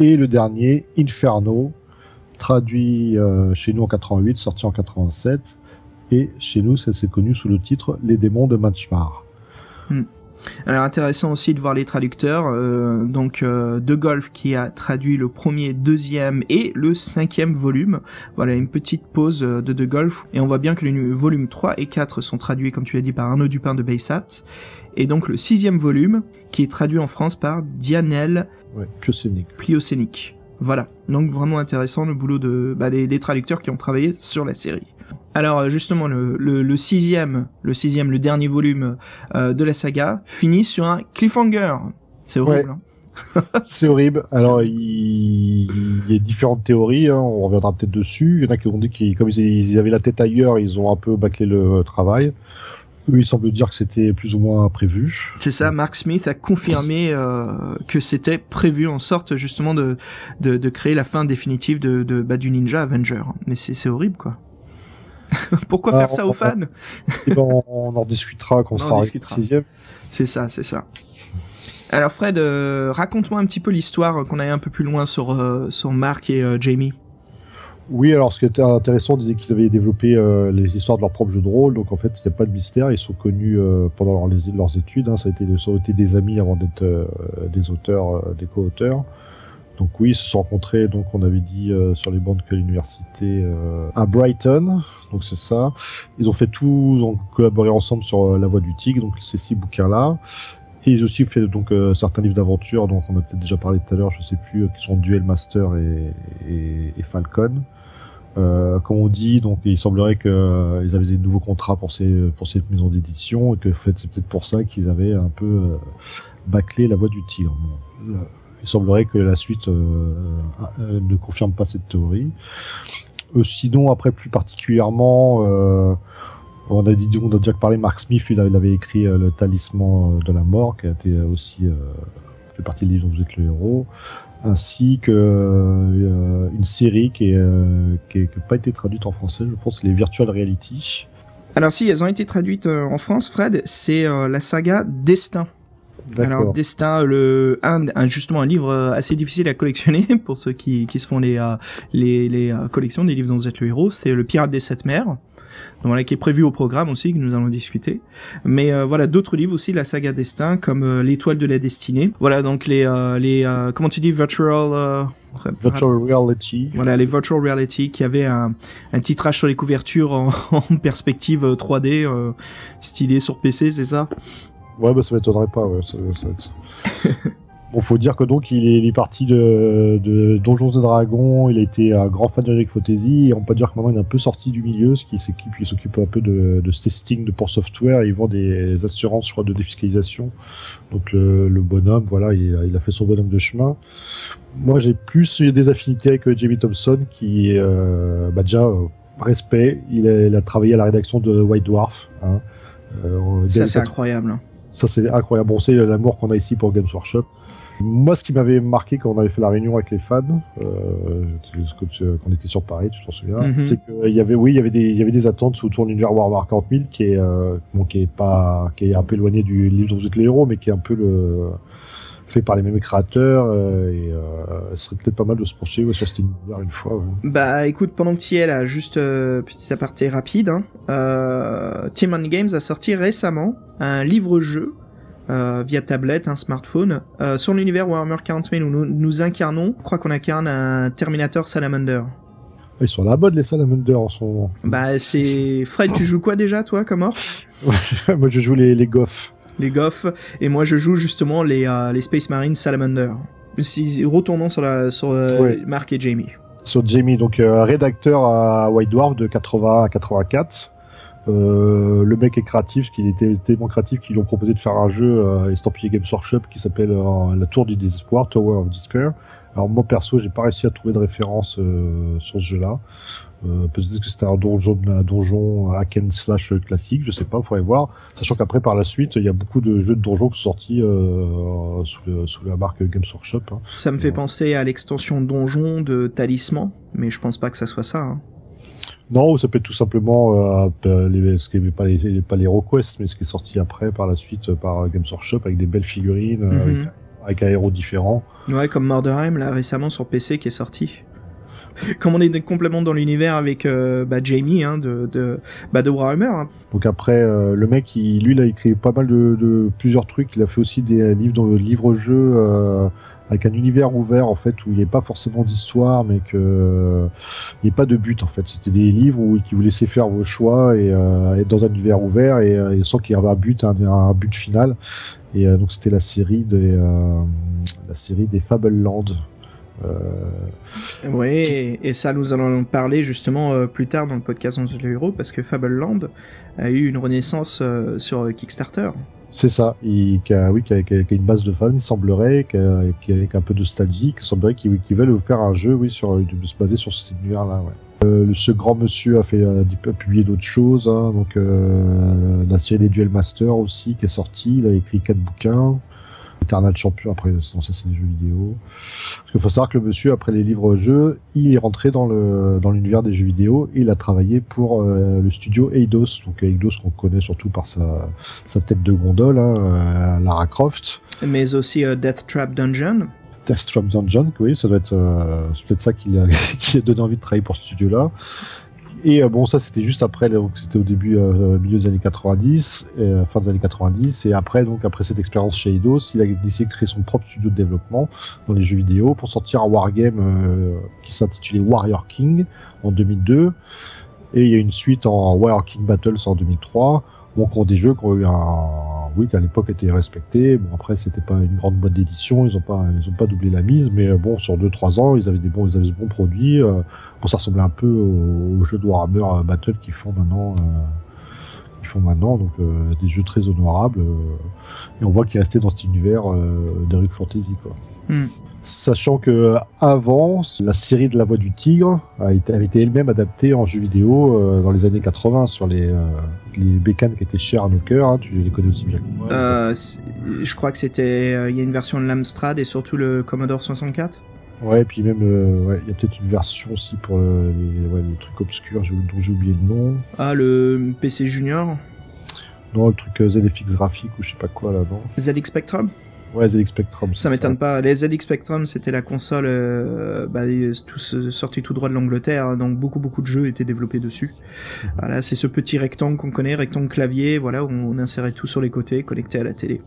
C: et le dernier Inferno, traduit euh, chez nous en 88, sorti en 87, et chez nous ça s'est connu sous le titre Les démons de Manchmar. Hmm.
B: Alors intéressant aussi de voir les traducteurs. Euh, donc euh, De Golf qui a traduit le premier, deuxième et le cinquième volume. Voilà une petite pause euh, de De Golf et on voit bien que les volumes 3 et 4 sont traduits comme tu l'as dit par Arnaud Dupin de Baysat. Et donc le sixième volume qui est traduit en France par Dianel
C: Ouais.
B: Pliocénique. Voilà. Donc vraiment intéressant le boulot de bah, les, les traducteurs qui ont travaillé sur la série. Alors euh, justement le, le, le sixième, le sixième, le dernier volume euh, de la saga finit sur un cliffhanger. C'est horrible. hein. [LAUGHS]
C: C'est horrible. Alors, il, il y a différentes théories. hein, On reviendra peut-être dessus. Il y en a qui ont dit qu'ils, comme ils, ils avaient la tête ailleurs, ils ont un peu bâclé le travail. Eux, il semble dire que c'était plus ou moins prévu.
B: C'est ça. Mark Smith a confirmé euh, que c'était prévu en sorte justement de, de, de créer la fin définitive de, de bah, du Ninja Avenger. Mais c'est horrible quoi. [LAUGHS] Pourquoi
C: Ah,
B: faire ça
C: on-
B: aux fans
C: Et ben, on, on en discutera quand on
B: On
C: sera sixième.
B: C'est ça, c'est ça. Alors Fred, euh, raconte-moi un petit peu l'histoire qu'on aille un peu plus loin sur euh, sur Mark et euh, Jamie.
C: Oui, alors ce qui était intéressant, on disait qu'ils avaient développé euh, les histoires de leur propre jeu de rôle, donc en fait, il n'y a pas de mystère, ils sont connus pendant leur- leurs études, hein, ça, a été, ça a été des amis avant d'être des auteurs, des co-auteurs. Donc oui, ils se sont rencontrés, donc on avait dit euh, sur les bancs de l'université euh, à Brighton, donc c'est ça. Ils ont fait tout, ils ont collaboré ensemble sur euh, La Voix du Tigre, donc ces six bouquins-là. Et ils ont aussi fait donc euh, certains livres d'aventure, dont on a peut-être déjà parlé tout à l'heure, je sais plus, euh, qui sont Duel Master et, et, et Falcon. Euh, comme on dit, donc il semblerait que euh, avaient des nouveaux contrats pour ces pour cette maison d'édition et que en fait c'est peut-être pour ça qu'ils avaient un peu euh, bâclé la voix du tigre. Il semblerait que la suite euh, euh, ne confirme pas cette théorie. Euh, sinon, après plus particulièrement, on a dit, on a déjà parlé, Mark Smith, il avait écrit le Talisman de la mort, qui a été aussi fait partie des livres dont vous êtes le héros ainsi que euh, une série qui n'a euh, pas été traduite en français, je pense, les Virtual Reality.
B: Alors si elles ont été traduites en France, Fred, c'est la saga Destin. Alors. Destin, le un, un- justement un livre euh, assez difficile à collectionner [LAUGHS] pour ceux qui, qui se font les euh, les, les euh, collections des livres dont vous êtes le héros, c'est le Pirate des sept mers. Donc voilà, qui est prévu au programme aussi, que nous allons discuter. Mais euh, voilà, d'autres livres aussi de la saga Destin, comme euh, L'étoile de la destinée. Voilà, donc les, euh, les euh, comment tu dis, virtual... euh,
C: Virtual Reality.
B: Voilà, les virtual reality qui avaient un, un titrage sur les couvertures en, [LAUGHS] en perspective euh, 3D, euh, stylé sur PC, c'est ça?
C: Ouais, bah ça m'étonnerait pas, ouais, ça, ça va être ça. [LAUGHS] Bon, faut dire que donc il est, il est parti de, de Donjons et Dragons, il a été un grand fan de Eric Fantasy, et on peut dire que maintenant il est un peu sorti du milieu, ce qui s'occupe, il s'occupe un peu de, de ce testing de pour software, il vend des assurances, je crois, de défiscalisation. Donc le, le bonhomme, voilà, il, a- il a fait son bonhomme de chemin. Moi, j'ai plus des affinités avec euh, Jamie Thompson, qui, euh, bah déjà, euh, respect, il a, il a travaillé à la rédaction de White Dwarf. Hein. Euh,
B: Ça, c'est incroyable.
C: Ça, c'est incroyable. Bon, c'est l'amour qu'on a ici pour Games Workshop. Moi, ce qui m'avait marqué quand on avait fait la réunion avec les fans, euh, si- qu'on était sur Paris, tu t'en souviens,
B: Mhm.
C: c'est qu'il y avait, oui, il y avait des, il y avait des attentes autour de l'univers Warhammer 40 000 qui est, euh, bon, qui est pas, qui est un peu éloigné du livre dont vous êtes le héros, mais qui est un peu le, fait par les mêmes créateurs, euh, et, euh, ce serait peut-être pas mal de se pencher ouais, sur cet univers une fois. ouais.
B: Bah écoute, pendant que tu y es là, juste euh, petit aparté rapide, hein, euh, Team On Games a sorti récemment un livre-jeu euh, via tablette, un smartphone, sur l'univers Warhammer 40 000 où nous, nous incarnons, je crois qu'on incarne un Terminator Salamander.
C: Ils sont à la mode les Salamanders en ce moment.
B: Bah c'est... Fred, tu joues quoi déjà toi comme orc? [LAUGHS]
C: Moi, je joue les, les Goffs.
B: Les Goffs, et moi je joue justement les, euh, les Space Marines Salamander. Si, retournons sur, la, sur euh. Mark et Jamie.
C: sur Jamie, donc euh, rédacteur à White Dwarf de 80 à 84. Euh, le mec est créatif, qu'il était tellement créatif qu'ils lui ont proposé de faire un jeu euh, estampillé Games Workshop qui s'appelle euh, La Tour du Désespoir, Tower of Despair. Alors moi perso, j'ai pas réussi à trouver de référence sur ce jeu-là. Euh, Peut-être que c'était un donjon, un donjon hack and slash classique, je sais pas, faudrait voir. Sachant qu'après par la suite, il y a beaucoup de jeux de donjons qui sont sortis euh, sous, le- sous la marque Games Workshop. hein.
B: Ça me fait
C: Ouais.
B: penser à l'extension donjon de Talisman, mais je pense pas que ça soit ça. Hein.
C: Non, ça peut être tout simplement euh, les, ce qui est pas les, les- pas les Requests, mais ce qui est sorti après par la suite euh, par Games Workshop avec des belles figurines, euh,
B: Mhm.
C: avec, avec un héros différent.
B: Ouais, comme Mordheim là récemment sur PC qui est sorti. [LAUGHS] comme on est complètement dans l'univers avec bah, Jamie hein, de de bah, Warhammer. Hein.
C: Donc après, le mec, lui, il a écrit pas mal de, plusieurs trucs. Il a fait aussi des livres, dans le livre-jeu avec un univers ouvert en fait où il n'y a pas forcément d'histoire mais que il n'y a pas de but en fait c'était des livres où qui vous laissaient faire vos choix et euh, être dans un univers ouvert et, euh, sans qu'il y avait un but un, but final et euh, donc c'était la série des euh, la série des Fable Land
B: euh, oui, et, ça nous allons en parler justement plus tard dans le podcast On le héros parce que Fable Land a eu une renaissance sur Kickstarter.
C: C'est ça, il, qui a, oui, qui a, qui a, une base de fans, il semblerait, qui, a, qui un peu de nostalgie, il semblerait qu'ils veulent faire un jeu, oui, sur, se baser sur cet univers-là, ouais. Euh, ce grand monsieur a fait a, publié d'autres choses, hein, donc euh, la série des Duel Masters aussi qui est sortie, il a écrit quatre bouquins. Eternal Champion, après, ça c'est des jeux vidéo. Parce qu'il faut savoir que le monsieur, après les livres-jeux, il est rentré dans le dans l'univers des jeux vidéo et il a travaillé pour euh, le studio Eidos. Donc Eidos qu'on connaît surtout par sa, sa tête de gondole, hein, euh, Lara Croft.
B: Mais aussi euh, Death Trap Dungeon.
C: Death Trap Dungeon, oui, ça doit être, c'est peut-être ça qui a, [LAUGHS] a donné envie de travailler pour ce studio-là. Et euh, bon, ça c'était juste après, c'était au début, euh, milieu des années 90, euh, fin des années 90, et après donc après cette expérience chez Eidos, il a décidé de créer son propre studio de développement dans les jeux vidéo pour sortir un wargame euh, qui s'intitulait Warrior King en 2002, et il y a une suite en Warrior King Battles en 2003. Donc, ont des jeux qui ont eu un oui, qu'à l'époque était respecté. Bon, après, c'était pas une grande boîte d'édition, ils ont pas, doublé la mise, mais euh, bon, sur 2-3 ans, ils avaient des bons, ils avaient des bons produits. Euh, ça ressemblait un peu aux, jeux de Warhammer euh, Battle qu'ils font maintenant, font maintenant, donc des jeux très honorables. et on voit qu'il est resté dans cet univers d'Eric Fantasy. Hmm. Sachant que avant, la série de la Voix du Tigre a été, avait été elle-même adaptée en jeu vidéo euh, dans les années 80 sur les, euh, les bécanes qui étaient chères à nos cœurs. Hein, tu les connais aussi bien que moi.
B: Euh, je crois que c'était, euh, il y a une version de l'Amstrad et surtout le Commodore 64.
C: Ouais, et puis même, ouais, il y a peut-être une version aussi pour les, ouais, les trucs obscurs dont j'ai oublié le nom.
B: Ah, le PC Junior.
C: Non, le truc ZFX graphique ou je sais pas quoi là-bas.
B: ZX Spectrum.
C: Ouais, ZX Spectrum.
B: Ça m'étonne pas. Les ZX Spectrum, c'était la console euh, bah, tous sorti tout droit de l'Angleterre, donc beaucoup beaucoup de jeux étaient développés dessus. Mhm. Voilà, c'est ce petit rectangle qu'on connaît, rectangle clavier, voilà, où on insérait tout sur les côtés, connecté à la télé.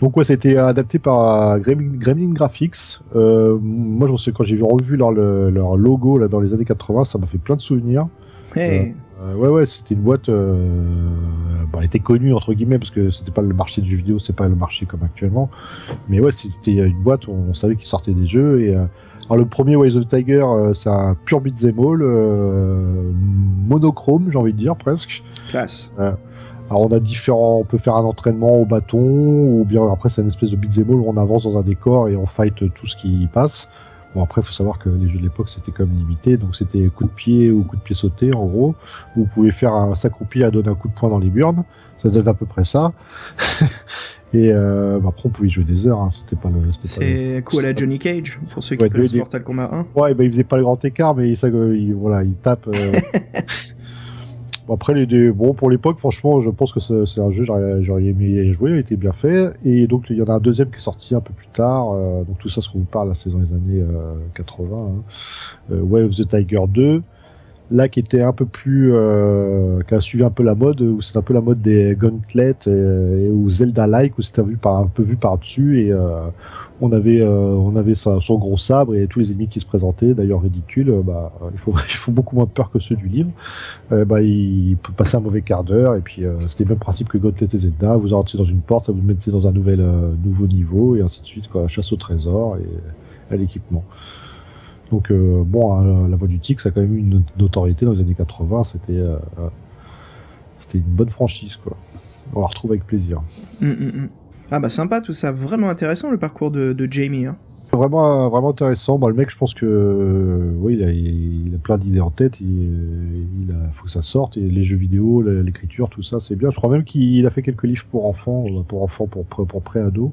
C: Donc ouais, c'était adapté par Gremlin, Graphics. Euh, moi, je sais quand j'ai revu leur, leur logo là dans les années 80, ça m'a fait plein de souvenirs.
B: Hey.
C: Euh, ouais, ouais, c'était une boîte. Euh, bon, elle était connue entre guillemets parce que c'était pas le marché du jeu vidéo, c'était pas le marché comme actuellement. Mais ouais, c'était une boîte où on savait qu'il sortait des jeux. Et euh, alors le premier Wise of Tiger, euh, c'est un pur beat'em all, monochrome, j'ai envie de dire presque.
B: Classe.
C: alors on a différents, on peut faire un entraînement au bâton ou bien après c'est une espèce de beat'em all où on avance dans un décor et on fight tout ce qui passe. Bon après, il faut savoir que les jeux de l'époque c'était comme limité, donc c'était coup de pied ou coup de pied sauté en gros. Vous pouvez faire un s'accroupir à donner un coup de poing dans les burnes, ça donne à peu près ça. [LAUGHS] Et euh, bah, après on pouvait jouer des heures, hein. c'était pas le.
B: C'est coup à la Johnny Cage pour ceux qui ouais, connaissent Mortal Kombat 1.
C: Ouais, bah il faisait pas le grand écart, mais ça, il, voilà, il tape. Euh... [LAUGHS] après les deux, bon pour l'époque franchement je pense que c'est un jeu j'aurais aimé jouer il était bien fait et donc il y en a un deuxième qui est sorti un peu plus tard euh, donc tout ça ce qu'on vous parle c'est dans les années 80 euh, hein. euh, Way of the Tiger 2 là qui était un peu plus euh, qui a suivi un peu la mode où c'est un peu la mode des gauntlets et, ou Zelda like où c'était vu par un peu vu par dessus et euh, on avait euh, on avait son gros sabre et tous les ennemis qui se présentaient. D'ailleurs ridicule bah il faut [LAUGHS] il faut beaucoup moins peur que ceux du livre. Bah il peut passer un mauvais quart d'heure et puis c'était le même principe que Gauntlet et Zelda. Vous rentrez dans une porte ça vous mettez dans un nouvel nouveau niveau et ainsi de suite quoi. Chasse au trésor et à l'équipement donc euh, bon, la voix du tic, ça a quand même eu une notoriété dans les années 80. C'était euh, c'était une bonne franchise, quoi. On la retrouve avec plaisir.
B: Mm, mm, mm. Ah bah sympa tout ça, vraiment intéressant le parcours de, de Jamie. Hein.
C: Vraiment, vraiment intéressant. Le mec, je pense que oui, il a, il a plein d'idées en tête. Il, il a, faut que ça sorte. Et les jeux vidéo, l'écriture, tout ça, c'est bien. Je crois même qu'il a fait quelques livres pour enfants, pour enfants, pour pour pré-ado.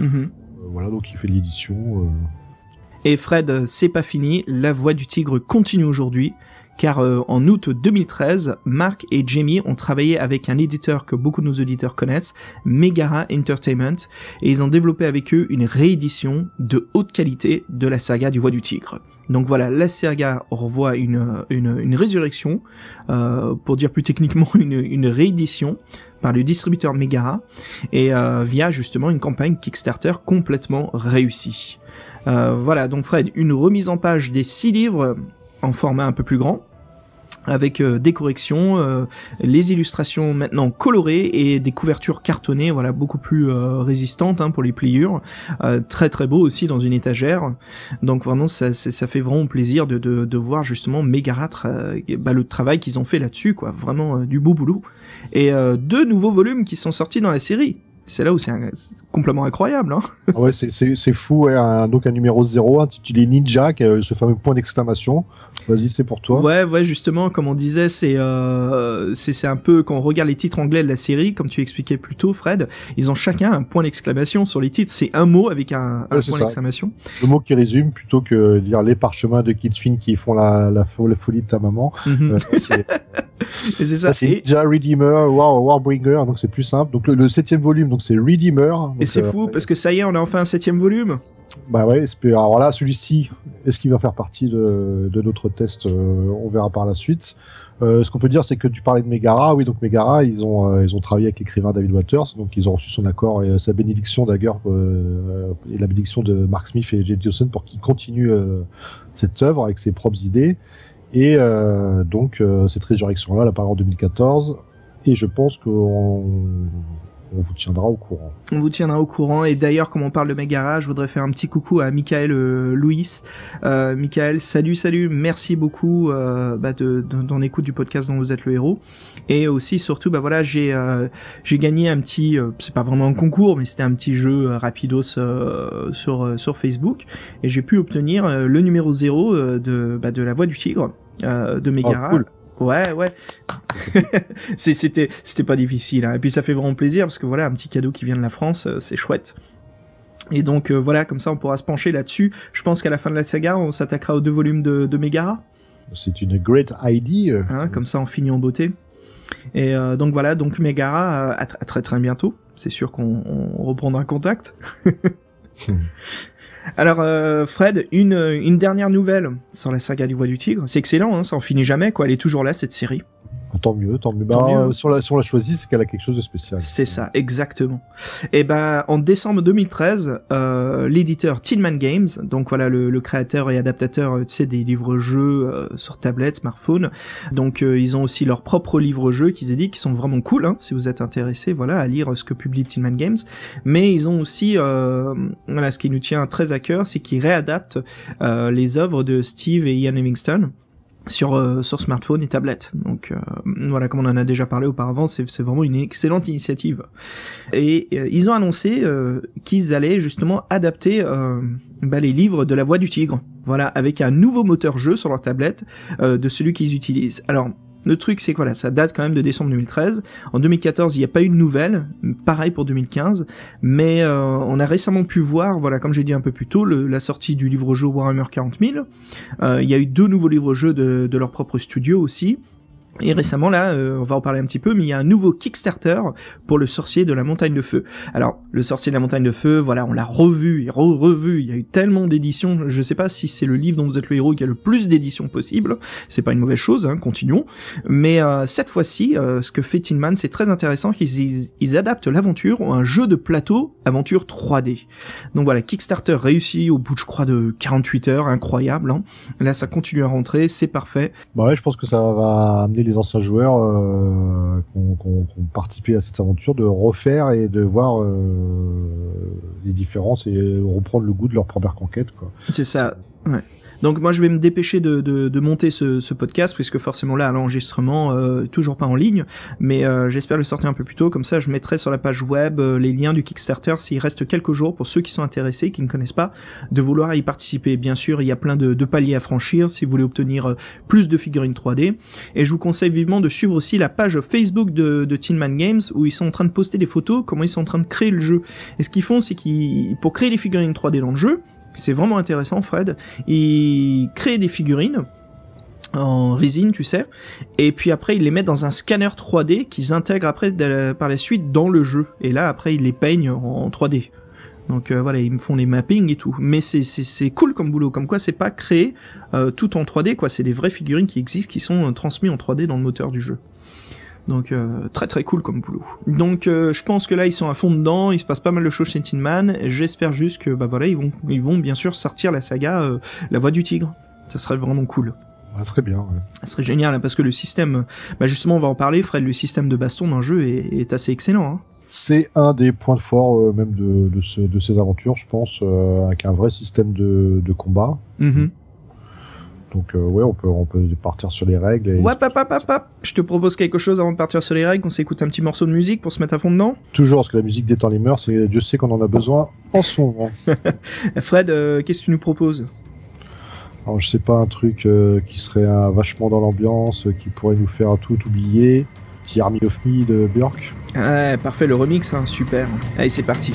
C: Mm-hmm. voilà, donc il fait de l'édition.
B: Et Fred, c'est pas fini, la voix du tigre continue aujourd'hui, car euh, en août 2013, Mark et Jamie ont travaillé avec un éditeur que beaucoup de nos auditeurs connaissent, Megara Entertainment, et ils ont développé avec eux une réédition de haute qualité de la saga du voix du tigre. Donc voilà, la saga revoit une, une, résurrection, euh, pour dire plus techniquement [LAUGHS] une, une réédition par le distributeur Megara, et euh, via justement une campagne Kickstarter complètement réussie. Euh, voilà, donc Fred, une remise en page des six livres en format un peu plus grand, avec euh, des corrections, euh, les illustrations maintenant colorées et des couvertures cartonnées, voilà beaucoup plus euh, résistantes hein, pour les pliures, très très beau aussi dans une étagère. Donc vraiment ça, ça fait vraiment plaisir de, de, de voir justement Megara bah, le travail qu'ils ont fait là-dessus, quoi, vraiment du beau boulot. Et deux nouveaux volumes qui sont sortis dans la série c'est là où c'est complètement incroyable. Hein
C: ah ouais, c'est fou. Ouais. donc un numéro 0 intitulé Ninja, qui a ce fameux point d'exclamation. Vas-y, c'est pour toi.
B: Ouais, ouais, justement, comme on disait, c'est euh, c'est un peu quand on regarde les titres anglais de la série, comme tu expliquais plus tôt, Fred, ils ont chacun un point d'exclamation sur les titres. C'est un mot avec un, un point d'exclamation.
C: Le mot qui résume plutôt que dire les parchemins de Kids qui font la, la, folie de ta maman. Mhm. Euh, [LAUGHS] c'est ça. C'est Ninja Redeemer, War, Warbringer, donc c'est plus simple. Donc le, le septième volume donc c'est Redeemer.
B: Et c'est euh, fou parce que ça y est, on a enfin un septième volume.
C: Bah ouais, alors là, celui-ci, est-ce qu'il va faire partie de, de notre test euh, On verra par la suite. Euh, ce qu'on peut dire, c'est que tu parlais de Megara. Oui, donc Megara, ils ont euh, ils ont travaillé avec l'écrivain David Waters, donc ils ont reçu son accord et sa bénédiction d'ailleurs et la bénédiction de Mark Smith et Jay Dawson pour qu'ils continuent cette œuvre avec ses propres idées. Et donc cette résurrection-là, elle apparaît en 2014. Et je pense qu'on on vous tiendra au courant.
B: On vous tiendra au courant. Et d'ailleurs, comme on parle de Megara, je voudrais faire un petit coucou à Michael euh, Louis. Euh, Michael, salut, salut. Merci beaucoup euh, bah, de, d'en écoute du podcast dont vous êtes le héros. Et aussi, surtout, bah voilà, j'ai euh, j'ai gagné un petit, c'est pas vraiment un concours, mais c'était un petit jeu rapidos sur sur Facebook. Et j'ai pu obtenir le numéro 0 de bah, de la voix du tigre de Megara. Oh, cool. Ouais, ouais. [LAUGHS] c'était c'était pas difficile. Hein. Et puis ça fait vraiment plaisir parce que voilà, un petit cadeau qui vient de la France, euh, c'est chouette. Et donc euh, voilà, comme ça on pourra se pencher là-dessus. Je pense qu'à la fin de la saga, on s'attaquera aux deux volumes de, de Megara.
C: C'est une great idea.
B: Hein, comme ça on finit en beauté. Et euh, donc voilà, donc Megara à, très très bientôt. C'est sûr qu'on reprendra contact. [LAUGHS] [LAUGHS] Alors euh, Fred, une, une dernière nouvelle sur la saga du Voix du Tigre. C'est excellent, hein, ça en finit jamais, quoi. Elle est toujours là cette série.
C: Tant mieux, tant mieux. Bah, euh, Sur la, sur la choisie, c'est qu'elle a quelque chose de spécial.
B: C'est ça, exactement. Et ben, en décembre 2013, euh, l'éditeur Tinman Games, donc voilà le, le, créateur et adaptateur, euh, tu sais, des livres-jeux euh, sur tablette, smartphone. Donc, ils ont aussi leurs propres livres-jeux qu'ils éditent, qui sont vraiment cool, hein, si vous êtes intéressé, voilà, à lire ce que publie Tinman Games. Mais ils ont aussi, voilà, ce qui nous tient très à cœur, c'est qu'ils réadaptent les œuvres de Steve et Ian Livingstone sur euh, sur smartphone et tablette. Donc euh, voilà, comme on en a déjà parlé auparavant, c'est vraiment une excellente initiative. Et euh, ils ont annoncé qu'ils allaient justement adapter bah, les livres de la Voix du Tigre. Voilà, avec un nouveau moteur jeu sur leur tablette de celui qu'ils utilisent. Alors le truc, c'est que voilà, ça date quand même de décembre 2013. En 2014, il n'y a pas eu de nouvelles. Pareil pour 2015. Mais euh, on a récemment pu voir, voilà, comme j'ai dit un peu plus tôt, la sortie du livre-jeu Warhammer 40 000. Euh, il y a eu deux nouveaux livres-jeux de, de leur propre studio aussi. Et récemment là, euh, on va en parler un petit peu, mais il y a un nouveau Kickstarter pour le sorcier de la montagne de feu. Alors, le sorcier de la montagne de feu, voilà, on l'a revu et revu. Il y a eu tellement d'éditions. Je sais pas si c'est le livre dont vous êtes le héros qui a le plus d'éditions possible. C'est pas une mauvaise chose, hein, continuons. Mais euh, cette fois-ci, euh, ce que fait Tinman, c'est très intéressant qu'ils ils, adaptent l'aventure en un jeu de plateau, aventure 3D. Donc voilà, Kickstarter réussi au bout, je crois, de 48 heures, incroyable. Hein. Là, ça continue à rentrer, c'est parfait.
C: Bah ouais, je pense que ça va amener les anciens joueurs euh, qui ont, participé à cette aventure de refaire et de voir euh, les différences et reprendre le goût de leur première conquête.
B: C'est ça. Donc moi je vais me dépêcher de, de, de monter ce, ce, podcast puisque forcément là l'enregistrement euh, toujours pas en ligne, mais euh, j'espère le sortir un peu plus tôt. Comme ça je mettrai sur la page web euh, les liens du Kickstarter s'il reste quelques jours pour ceux qui sont intéressés, qui ne connaissent pas, de vouloir y participer. Bien sûr il y a plein de, de paliers à franchir si vous voulez obtenir euh, plus de figurines 3D. Et je vous conseille vivement de suivre aussi la page Facebook de, de Tinman Games où ils sont en train de poster des photos, comment ils sont en train de créer le jeu. Et ce qu'ils font c'est qu'ils pour créer les figurines 3D dans le jeu c'est vraiment intéressant, Fred. Il crée des figurines en résine, tu sais, et puis après ils les mettent dans un scanner 3D qu'ils intègrent après par la suite dans le jeu. Et là après ils les peignent en 3D. Donc euh, voilà, ils me font les mappings et tout. Mais c'est c'est c'est cool comme boulot, comme quoi c'est pas créé euh, tout en 3D quoi, c'est des vraies figurines qui existent qui sont euh, transmises en 3D dans le moteur du jeu. Donc euh, très très cool comme boulot. Donc euh, je pense que là ils sont à fond dedans, il se passe pas mal de choses chez Tin Man. J'espère juste que bah voilà ils vont ils vont bien sûr sortir la saga euh, La Voix du Tigre. Ça serait vraiment cool.
C: Ça serait bien. Ouais.
B: Ça serait génial parce que le système, bah justement on va en parler, Fred. Le système de baston dans le jeu est, est assez excellent. Hein.
C: C'est un des points forts euh, même de, de, ce, de ces aventures, je pense, euh, avec un vrai système de, de combat.
B: Mhm.
C: Donc euh, ouais, on peut on peut partir sur les règles. Et
B: Ouais, hop, hop, hop, hop. Je te propose quelque chose avant de partir sur les règles. On s'écoute un petit morceau de musique pour se mettre à fond dedans.
C: Toujours parce que la musique détend les mœurs, et Dieu sait qu'on en a besoin en ce moment. [LAUGHS]
B: Fred, euh, qu'est-ce que tu nous proposes?
C: Alors je sais pas un truc euh, qui serait vachement dans l'ambiance, qui pourrait nous faire tout oublier. Petit Army of Me de Björk.
B: Ouais, parfait, le remix, hein, super. Allez, c'est parti.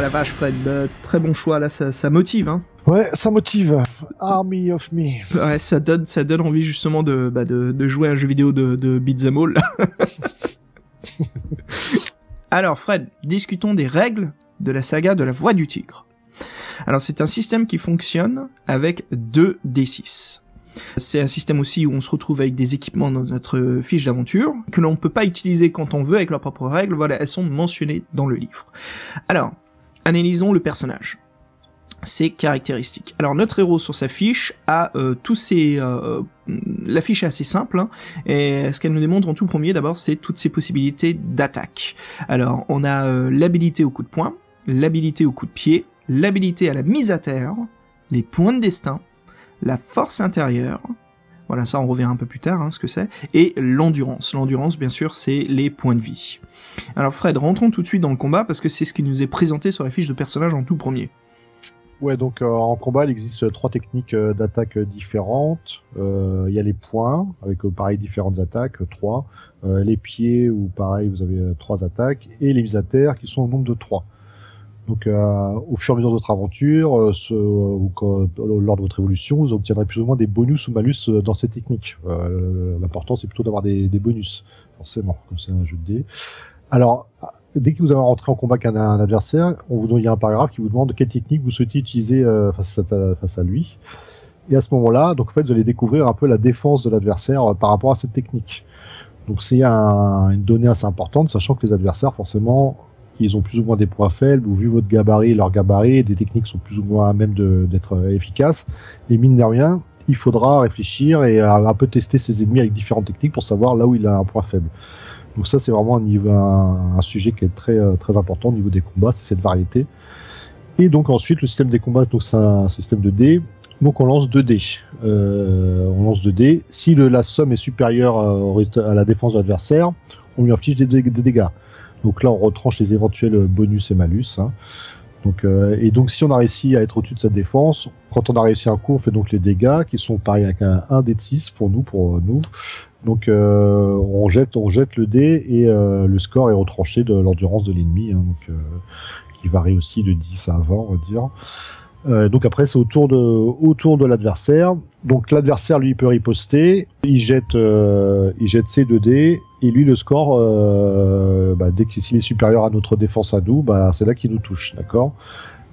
B: Ah la vache Fred, bah, très bon choix là, ça, ça motive hein.
C: Ouais, ça motive. Army of Me.
B: Ouais, ça donne, ça donne envie justement de, bah, de, de jouer à un jeu vidéo de, de beat'em all. [LAUGHS] Alors Fred, discutons des règles de la saga de la Voix du Tigre. Alors c'est un système qui fonctionne avec deux D6. C'est un système aussi où on se retrouve avec des équipements dans notre fiche d'aventure que l'on ne peut pas utiliser quand on veut avec leurs propres règles. Voilà, elles sont mentionnées dans le livre. Alors, analysons le personnage. Ses caractéristiques. Alors notre héros sur sa fiche a euh, tous ses... Euh, la fiche est assez simple, hein, et ce qu'elle nous démontre en tout premier d'abord, c'est toutes ses possibilités d'attaque. Alors on a euh, l'habilité au coup de poing, l'habilité au coup de pied, l'habilité à la mise à terre, les points de destin, la force intérieure, voilà ça on revient un peu plus tard, hein, ce que c'est, et l'endurance. L'endurance bien sûr c'est les points de vie. Alors Fred, rentrons tout de suite dans le combat parce que c'est ce qui nous est présenté sur la fiche de personnage en tout premier.
C: Ouais, donc euh, en combat, il existe trois techniques euh, d'attaque différentes. Euh, Il y a les points, avec euh, pareil différentes attaques, trois. les pieds, où pareil, vous avez trois attaques. Et les mises à terre, qui sont au nombre de trois. Donc au fur et à mesure de votre aventure, ce, ou quand, lors de votre évolution, vous obtiendrez plus ou moins des bonus ou malus dans ces techniques. L'important, c'est plutôt d'avoir des, des, bonus, forcément, comme c'est un jeu de dés. Alors, dès que vous avez rentré en combat avec un, adversaire, on vous donne un paragraphe qui vous demande quelle technique vous souhaitez utiliser euh, face, à, face à lui. Et à ce moment-là, donc en fait, vous allez découvrir un peu la défense de l'adversaire euh, par rapport à cette technique. Donc c'est un, une donnée assez importante, sachant que les adversaires, forcément, ils ont plus ou moins des points faibles, ou vu votre gabarit, leur gabarit, des techniques sont plus ou moins à même d'être euh, efficaces. Et mine de rien, il faudra réfléchir et un peu tester ses ennemis avec différentes techniques pour savoir là où il a un point faible. Donc ça, c'est vraiment un, sujet qui est très euh, très important au niveau des combats, c'est cette variété. Et donc ensuite, le système des combats, donc c'est un système de dés. Donc on lance 2 dés. Euh, on lance 2 dés. Si le, la somme est supérieure à, la défense de l'adversaire, on lui inflige des, dégâts. Donc là, on retranche les éventuels bonus et malus. Hein. Donc, euh, et donc si on a réussi à être au-dessus de sa défense, quand on a réussi un coup, on fait donc les dégâts qui sont pareils avec un 1 d de 6 pour nous, pour nous. Donc euh, on jette on jette le dé et euh, le score est retranché de l'endurance de l'ennemi, hein, donc euh, qui varie aussi de 10 à 20 on va dire. Euh, donc après c'est autour de autour de l'adversaire. Donc l'adversaire lui peut riposter, il jette euh, il jette ses 2 dés et lui le score bah, dès qu'il est supérieur à notre défense à nous, bah c'est là qu'il nous touche, d'accord?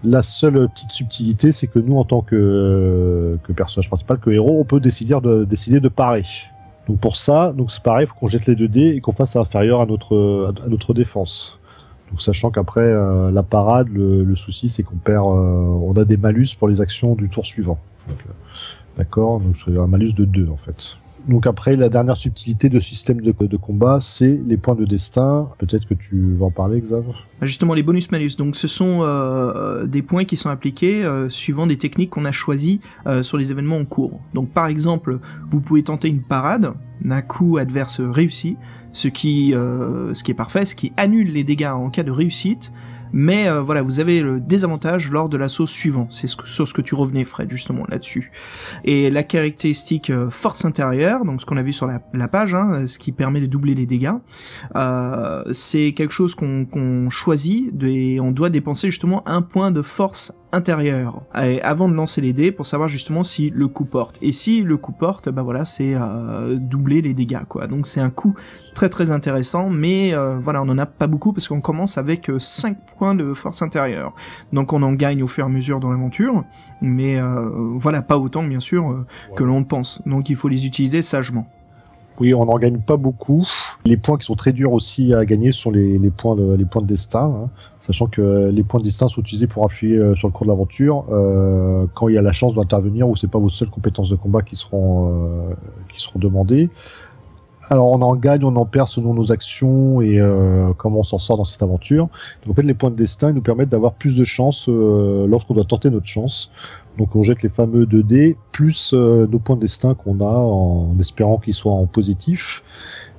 C: La seule petite subtilité, c'est que nous, en tant que, que personnage principal, que héros, on peut décider de, décider de parer. Donc pour ça, donc c'est pareil, il faut qu'on jette les 2 dés et qu'on fasse inférieur à notre à notre défense. Donc sachant qu'après euh, la parade, le, le souci c'est qu'on perd, euh, on a des malus pour les actions du tour suivant. Euh, d'accord, donc c'est un malus de 2 en fait. Donc après, la dernière subtilité de système de, combat, c'est les points de destin. Peut-être que tu vas en parler, Xavier
B: Justement, les bonus-malus. Donc ce sont euh, des points qui sont appliqués euh, suivant des techniques qu'on a choisies euh, sur les événements en cours. Donc par exemple, vous pouvez tenter une parade d'un coup adverse réussi, ce qui, ce qui est parfait, ce qui annule les dégâts en cas de réussite mais euh, voilà, vous avez le désavantage lors de l'assaut suivant. C'est ce sur ce que tu revenais, Fred, justement là-dessus. Et la caractéristique euh, force intérieure, donc ce qu'on a vu sur la, la page, hein, ce qui permet de doubler les dégâts, euh, c'est quelque chose qu'on choisit et on doit dépenser justement un point de force intérieure et avant de lancer les dés pour savoir justement si le coup porte. Et si le coup porte, bah voilà, c'est euh, doubler les dégâts quoi. Donc c'est un coup très très intéressant, mais euh, voilà, on n'en a pas beaucoup parce qu'on commence avec 5 euh, points de force intérieure. Donc on en gagne au fur et à mesure dans l'aventure, mais euh, voilà, pas autant bien sûr euh, que l'on pense. Donc il faut les utiliser sagement.
C: Oui, on n'en gagne pas beaucoup. Les points qui sont très durs aussi à gagner sont les, les points de les points de destin, hein. sachant que les points de destin sont utilisés pour appuyer sur le cours de l'aventure euh, quand il y a la chance d'intervenir ou c'est pas vos seules compétences de combat qui seront euh, qui seront demandées. Alors on en gagne, on en perd selon nos actions et euh, comment on s'en sort dans cette aventure. En fait, les points de destin nous permettent d'avoir plus de chance euh, lorsqu'on doit tenter notre chance. Donc on jette les fameux 2 dés plus euh, nos points de destin qu'on a en espérant qu'ils soient en positif.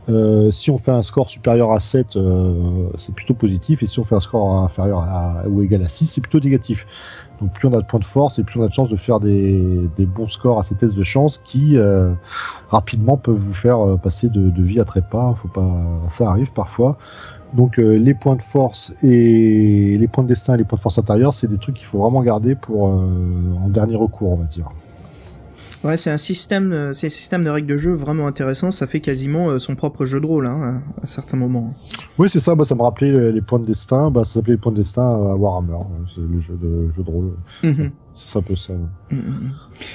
C: Euh, si on fait un score supérieur à 7, euh, c'est plutôt positif, et si on fait un score inférieur à, ou égal à 6, c'est plutôt négatif. Donc plus on a de points de force, et plus on a de chances de faire des, des bons scores à ces tests de chance qui euh, rapidement peuvent vous faire euh, passer de, de vie à trépas. Faut pas, ça arrive parfois. Donc euh, les points de force et les points de destin et les points de force intérieure, c'est des trucs qu'il faut vraiment garder pour en dernier recours, on va dire.
B: Ouais, c'est un système, euh, c'est un système de règles de jeu vraiment intéressant. Ça fait quasiment euh, son propre jeu de rôle hein, à certains moments.
C: Oui, c'est ça. Bah, ça me rappelait les, points de destin. Bah, ça s'appelait les points de destin à Warhammer. Hein. C'est le jeu de jeu de rôle. Mhm. C'est un peu ça. Mhm.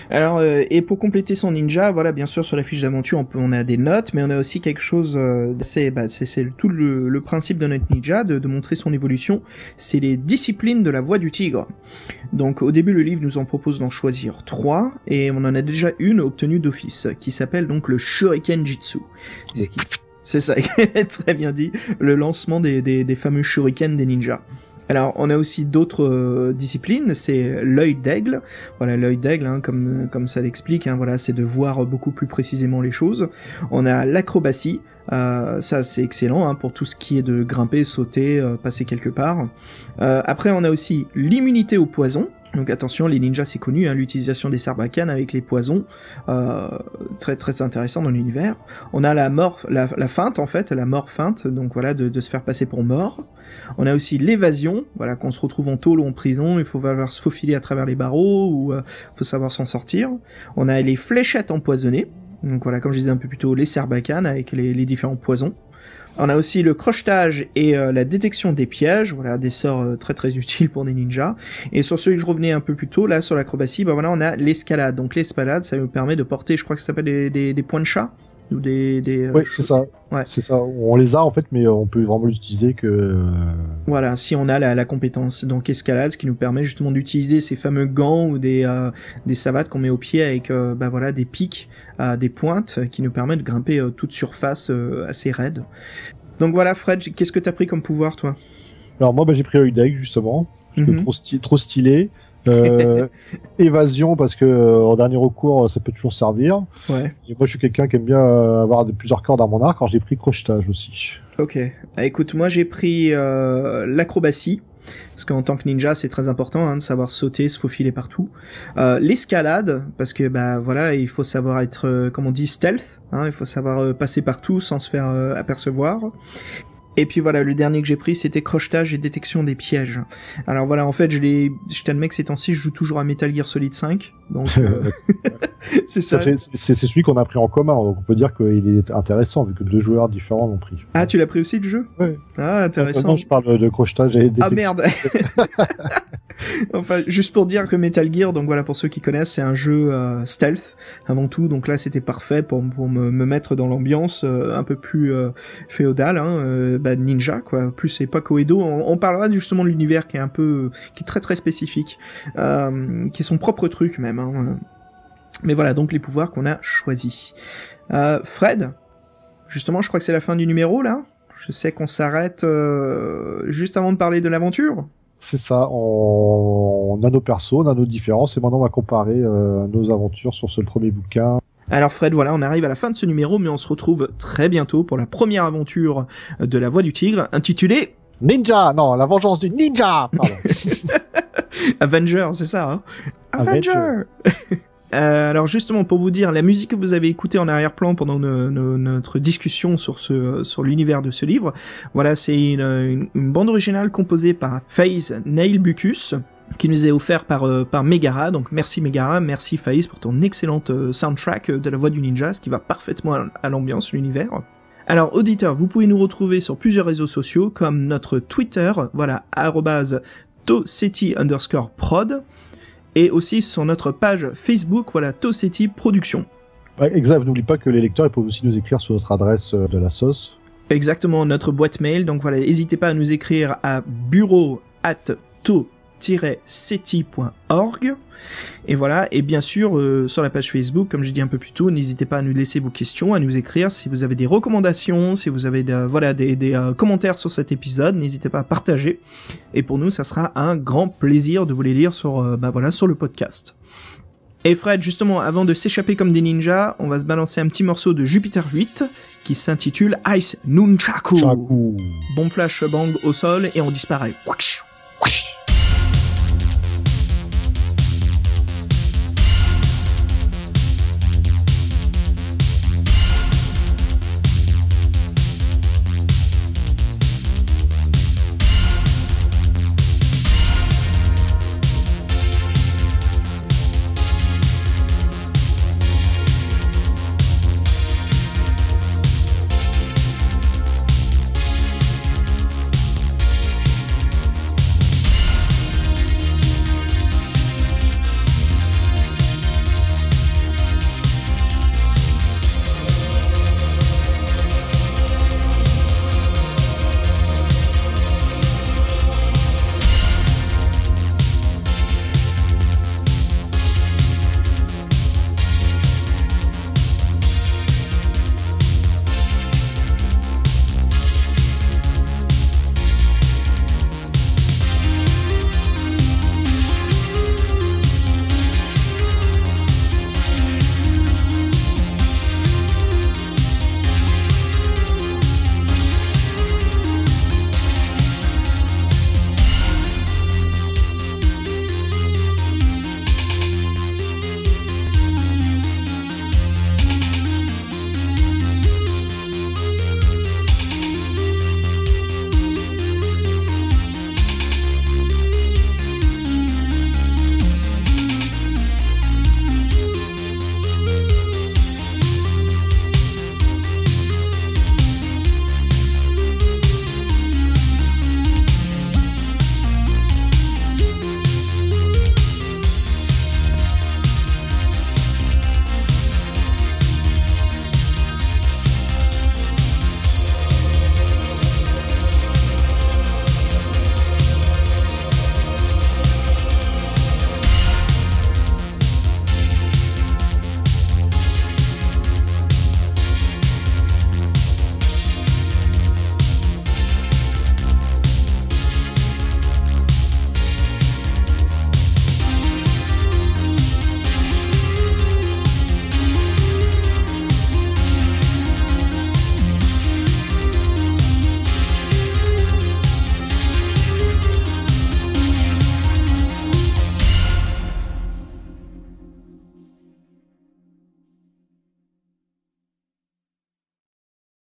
B: Alors, euh, et pour compléter son ninja, voilà, bien sûr, sur la fiche d'aventure, on, a des notes, mais on a aussi quelque chose euh, bah, c'est tout le, principe de notre ninja, de, montrer son évolution, c'est les disciplines de la voie du tigre. Donc, au début, le livre nous en propose d'en choisir trois, et on en a déjà une obtenue d'office, qui s'appelle donc le Shuriken Jitsu. C'est ça, [LAUGHS] très bien dit, le lancement des, des, des fameux shurikens des ninjas. Alors, on a aussi d'autres euh, disciplines, c'est l'œil d'aigle. Voilà, l'œil d'aigle, hein, comme comme ça l'explique, hein, voilà, c'est de voir beaucoup plus précisément les choses. On a l'acrobatie, euh, ça c'est excellent hein, pour tout ce qui est de grimper, sauter, euh, passer quelque part. après, on a aussi l'immunité au poison. Donc attention, les ninjas c'est connu, hein, l'utilisation des sarbacanes avec les poisons, euh, très très intéressant dans l'univers. On a la mort, la, feinte en fait, la mort feinte, donc voilà, de, se faire passer pour mort. On a aussi l'évasion, voilà, qu'on se retrouve en tôle ou en prison, il faut falloir se faufiler à travers les barreaux ou euh, faut savoir s'en sortir. On a les fléchettes empoisonnées, donc voilà, comme je disais un peu plus tôt, les sarbacanes avec les différents poisons. On a aussi le crochetage et euh, la détection des pièges, voilà, des sorts euh, très très [LAUGHS] utiles pour des ninjas. Et sur celui que je revenais un peu plus tôt, là, sur l'acrobatie, bah voilà, on a l'escalade. Donc l'escalade, ça nous permet de porter, je crois que ça s'appelle des, des points de chat ou des, des
C: euh, oui c'est ça. Ouais. c'est ça. On les a en fait mais on peut vraiment l'utiliser que euh,
B: voilà si on a la, la, compétence donc escalade ce qui nous permet justement d'utiliser ces fameux gants ou des euh, des savates qu'on met au pied avec bah voilà des pics des pointes qui nous permettent de grimper toute surface assez raide. Donc voilà Fred qu'est-ce que t'as pris comme pouvoir toi?
C: Alors moi bah, j'ai pris d'aigle justement mm trop, trop stylé euh, [LAUGHS] évasion parce que euh, en dernier recours ça peut toujours servir.
B: Ouais.
C: Et moi je suis quelqu'un qui aime bien euh, avoir de, plusieurs cordes à mon arc. Alors j'ai pris crochetage aussi.
B: Ok. Ah, écoute, moi j'ai pris l'acrobatie. Parce qu'en tant que ninja, c'est très important hein, de savoir sauter, se faufiler partout. L'escalade, parce que bah voilà, il faut savoir être, comme on dit, stealth. Hein, il faut savoir passer partout sans se faire apercevoir. Et puis voilà, le dernier que j'ai pris, c'était crochetage et détection des pièges. Alors voilà, en fait, je l'ai, je t'admets que ces temps-ci, je joue toujours à Metal Gear Solid 5. Donc, [LAUGHS] euh, [LAUGHS]
C: c'est ça. C'est celui qu'on a pris en commun, donc on peut dire qu'il est intéressant, vu que deux joueurs différents l'ont pris.
B: Ah, tu l'as pris aussi, le jeu?
C: Ouais.
B: Ah, intéressant.
C: Non, je parle de crochetage et détection.
B: Ah merde! [LAUGHS] enfin, juste pour dire que Metal Gear, donc voilà pour ceux qui connaissent, c'est un jeu euh, stealth avant tout. Donc là, c'était parfait pour, pour me, me, mettre dans l'ambiance euh, un peu plus euh, féodale, hein, bah, ninja quoi. Plus époque Oedo. On, on parlera justement de l'univers qui est un peu, qui est très très spécifique, qui est son propre truc même. Hein. Mais voilà, donc les pouvoirs qu'on a choisis. Fred, justement, je crois que c'est la fin du numéro là. Je sais qu'on s'arrête juste avant de parler de l'aventure.
C: C'est ça, on... a nos persos, on a nos différences, et maintenant on va comparer euh, nos aventures sur ce premier bouquin.
B: Alors Fred, voilà, on arrive à la fin de ce numéro, mais on se retrouve très bientôt pour la première aventure de la Voix du Tigre, intitulée
C: Ninja! Non, la vengeance du ninja! [LAUGHS]
B: Avenger, c'est ça, hein? Avenger. [LAUGHS] Euh, alors justement, pour vous dire, la musique que vous avez écoutée en arrière-plan pendant notre discussion sur ce sur l'univers de ce livre, voilà, c'est une, bande originale composée par FaZe Nail Bucus qui nous est offert par euh, par Megara. Donc merci Megara, merci FaZe pour ton excellente euh, soundtrack de la voix du ninja, ce qui va parfaitement à, l'ambiance, l'univers. Alors, auditeur, vous pouvez nous retrouver sur plusieurs réseaux sociaux, comme notre Twitter, voilà, arrobase underscore prod et aussi sur notre page Facebook, voilà, Toseti Productions.
C: exact, n'oublie pas que les lecteurs peuvent aussi nous écrire sur notre adresse euh, de la sauce.
B: Exactement, notre boîte mail, donc voilà, n'hésitez pas à nous écrire à bureau at to seti.org. Et voilà, et bien sûr, euh, sur la page Facebook, comme j'ai dit un peu plus tôt, n'hésitez pas à nous laisser vos questions, à nous écrire si vous avez des recommandations, si vous avez voilà, des, euh, commentaires sur cet épisode, n'hésitez pas à partager. Et pour nous, ça sera un grand plaisir de vous les lire sur, euh, bah voilà, sur le podcast. Et Fred, justement, avant de s'échapper comme des ninjas, on va se balancer un petit morceau de Jupiter 8, qui s'intitule Ice Nunchaku.
C: Chaku.
B: Bon flash bang au sol et on disparaît. Ouch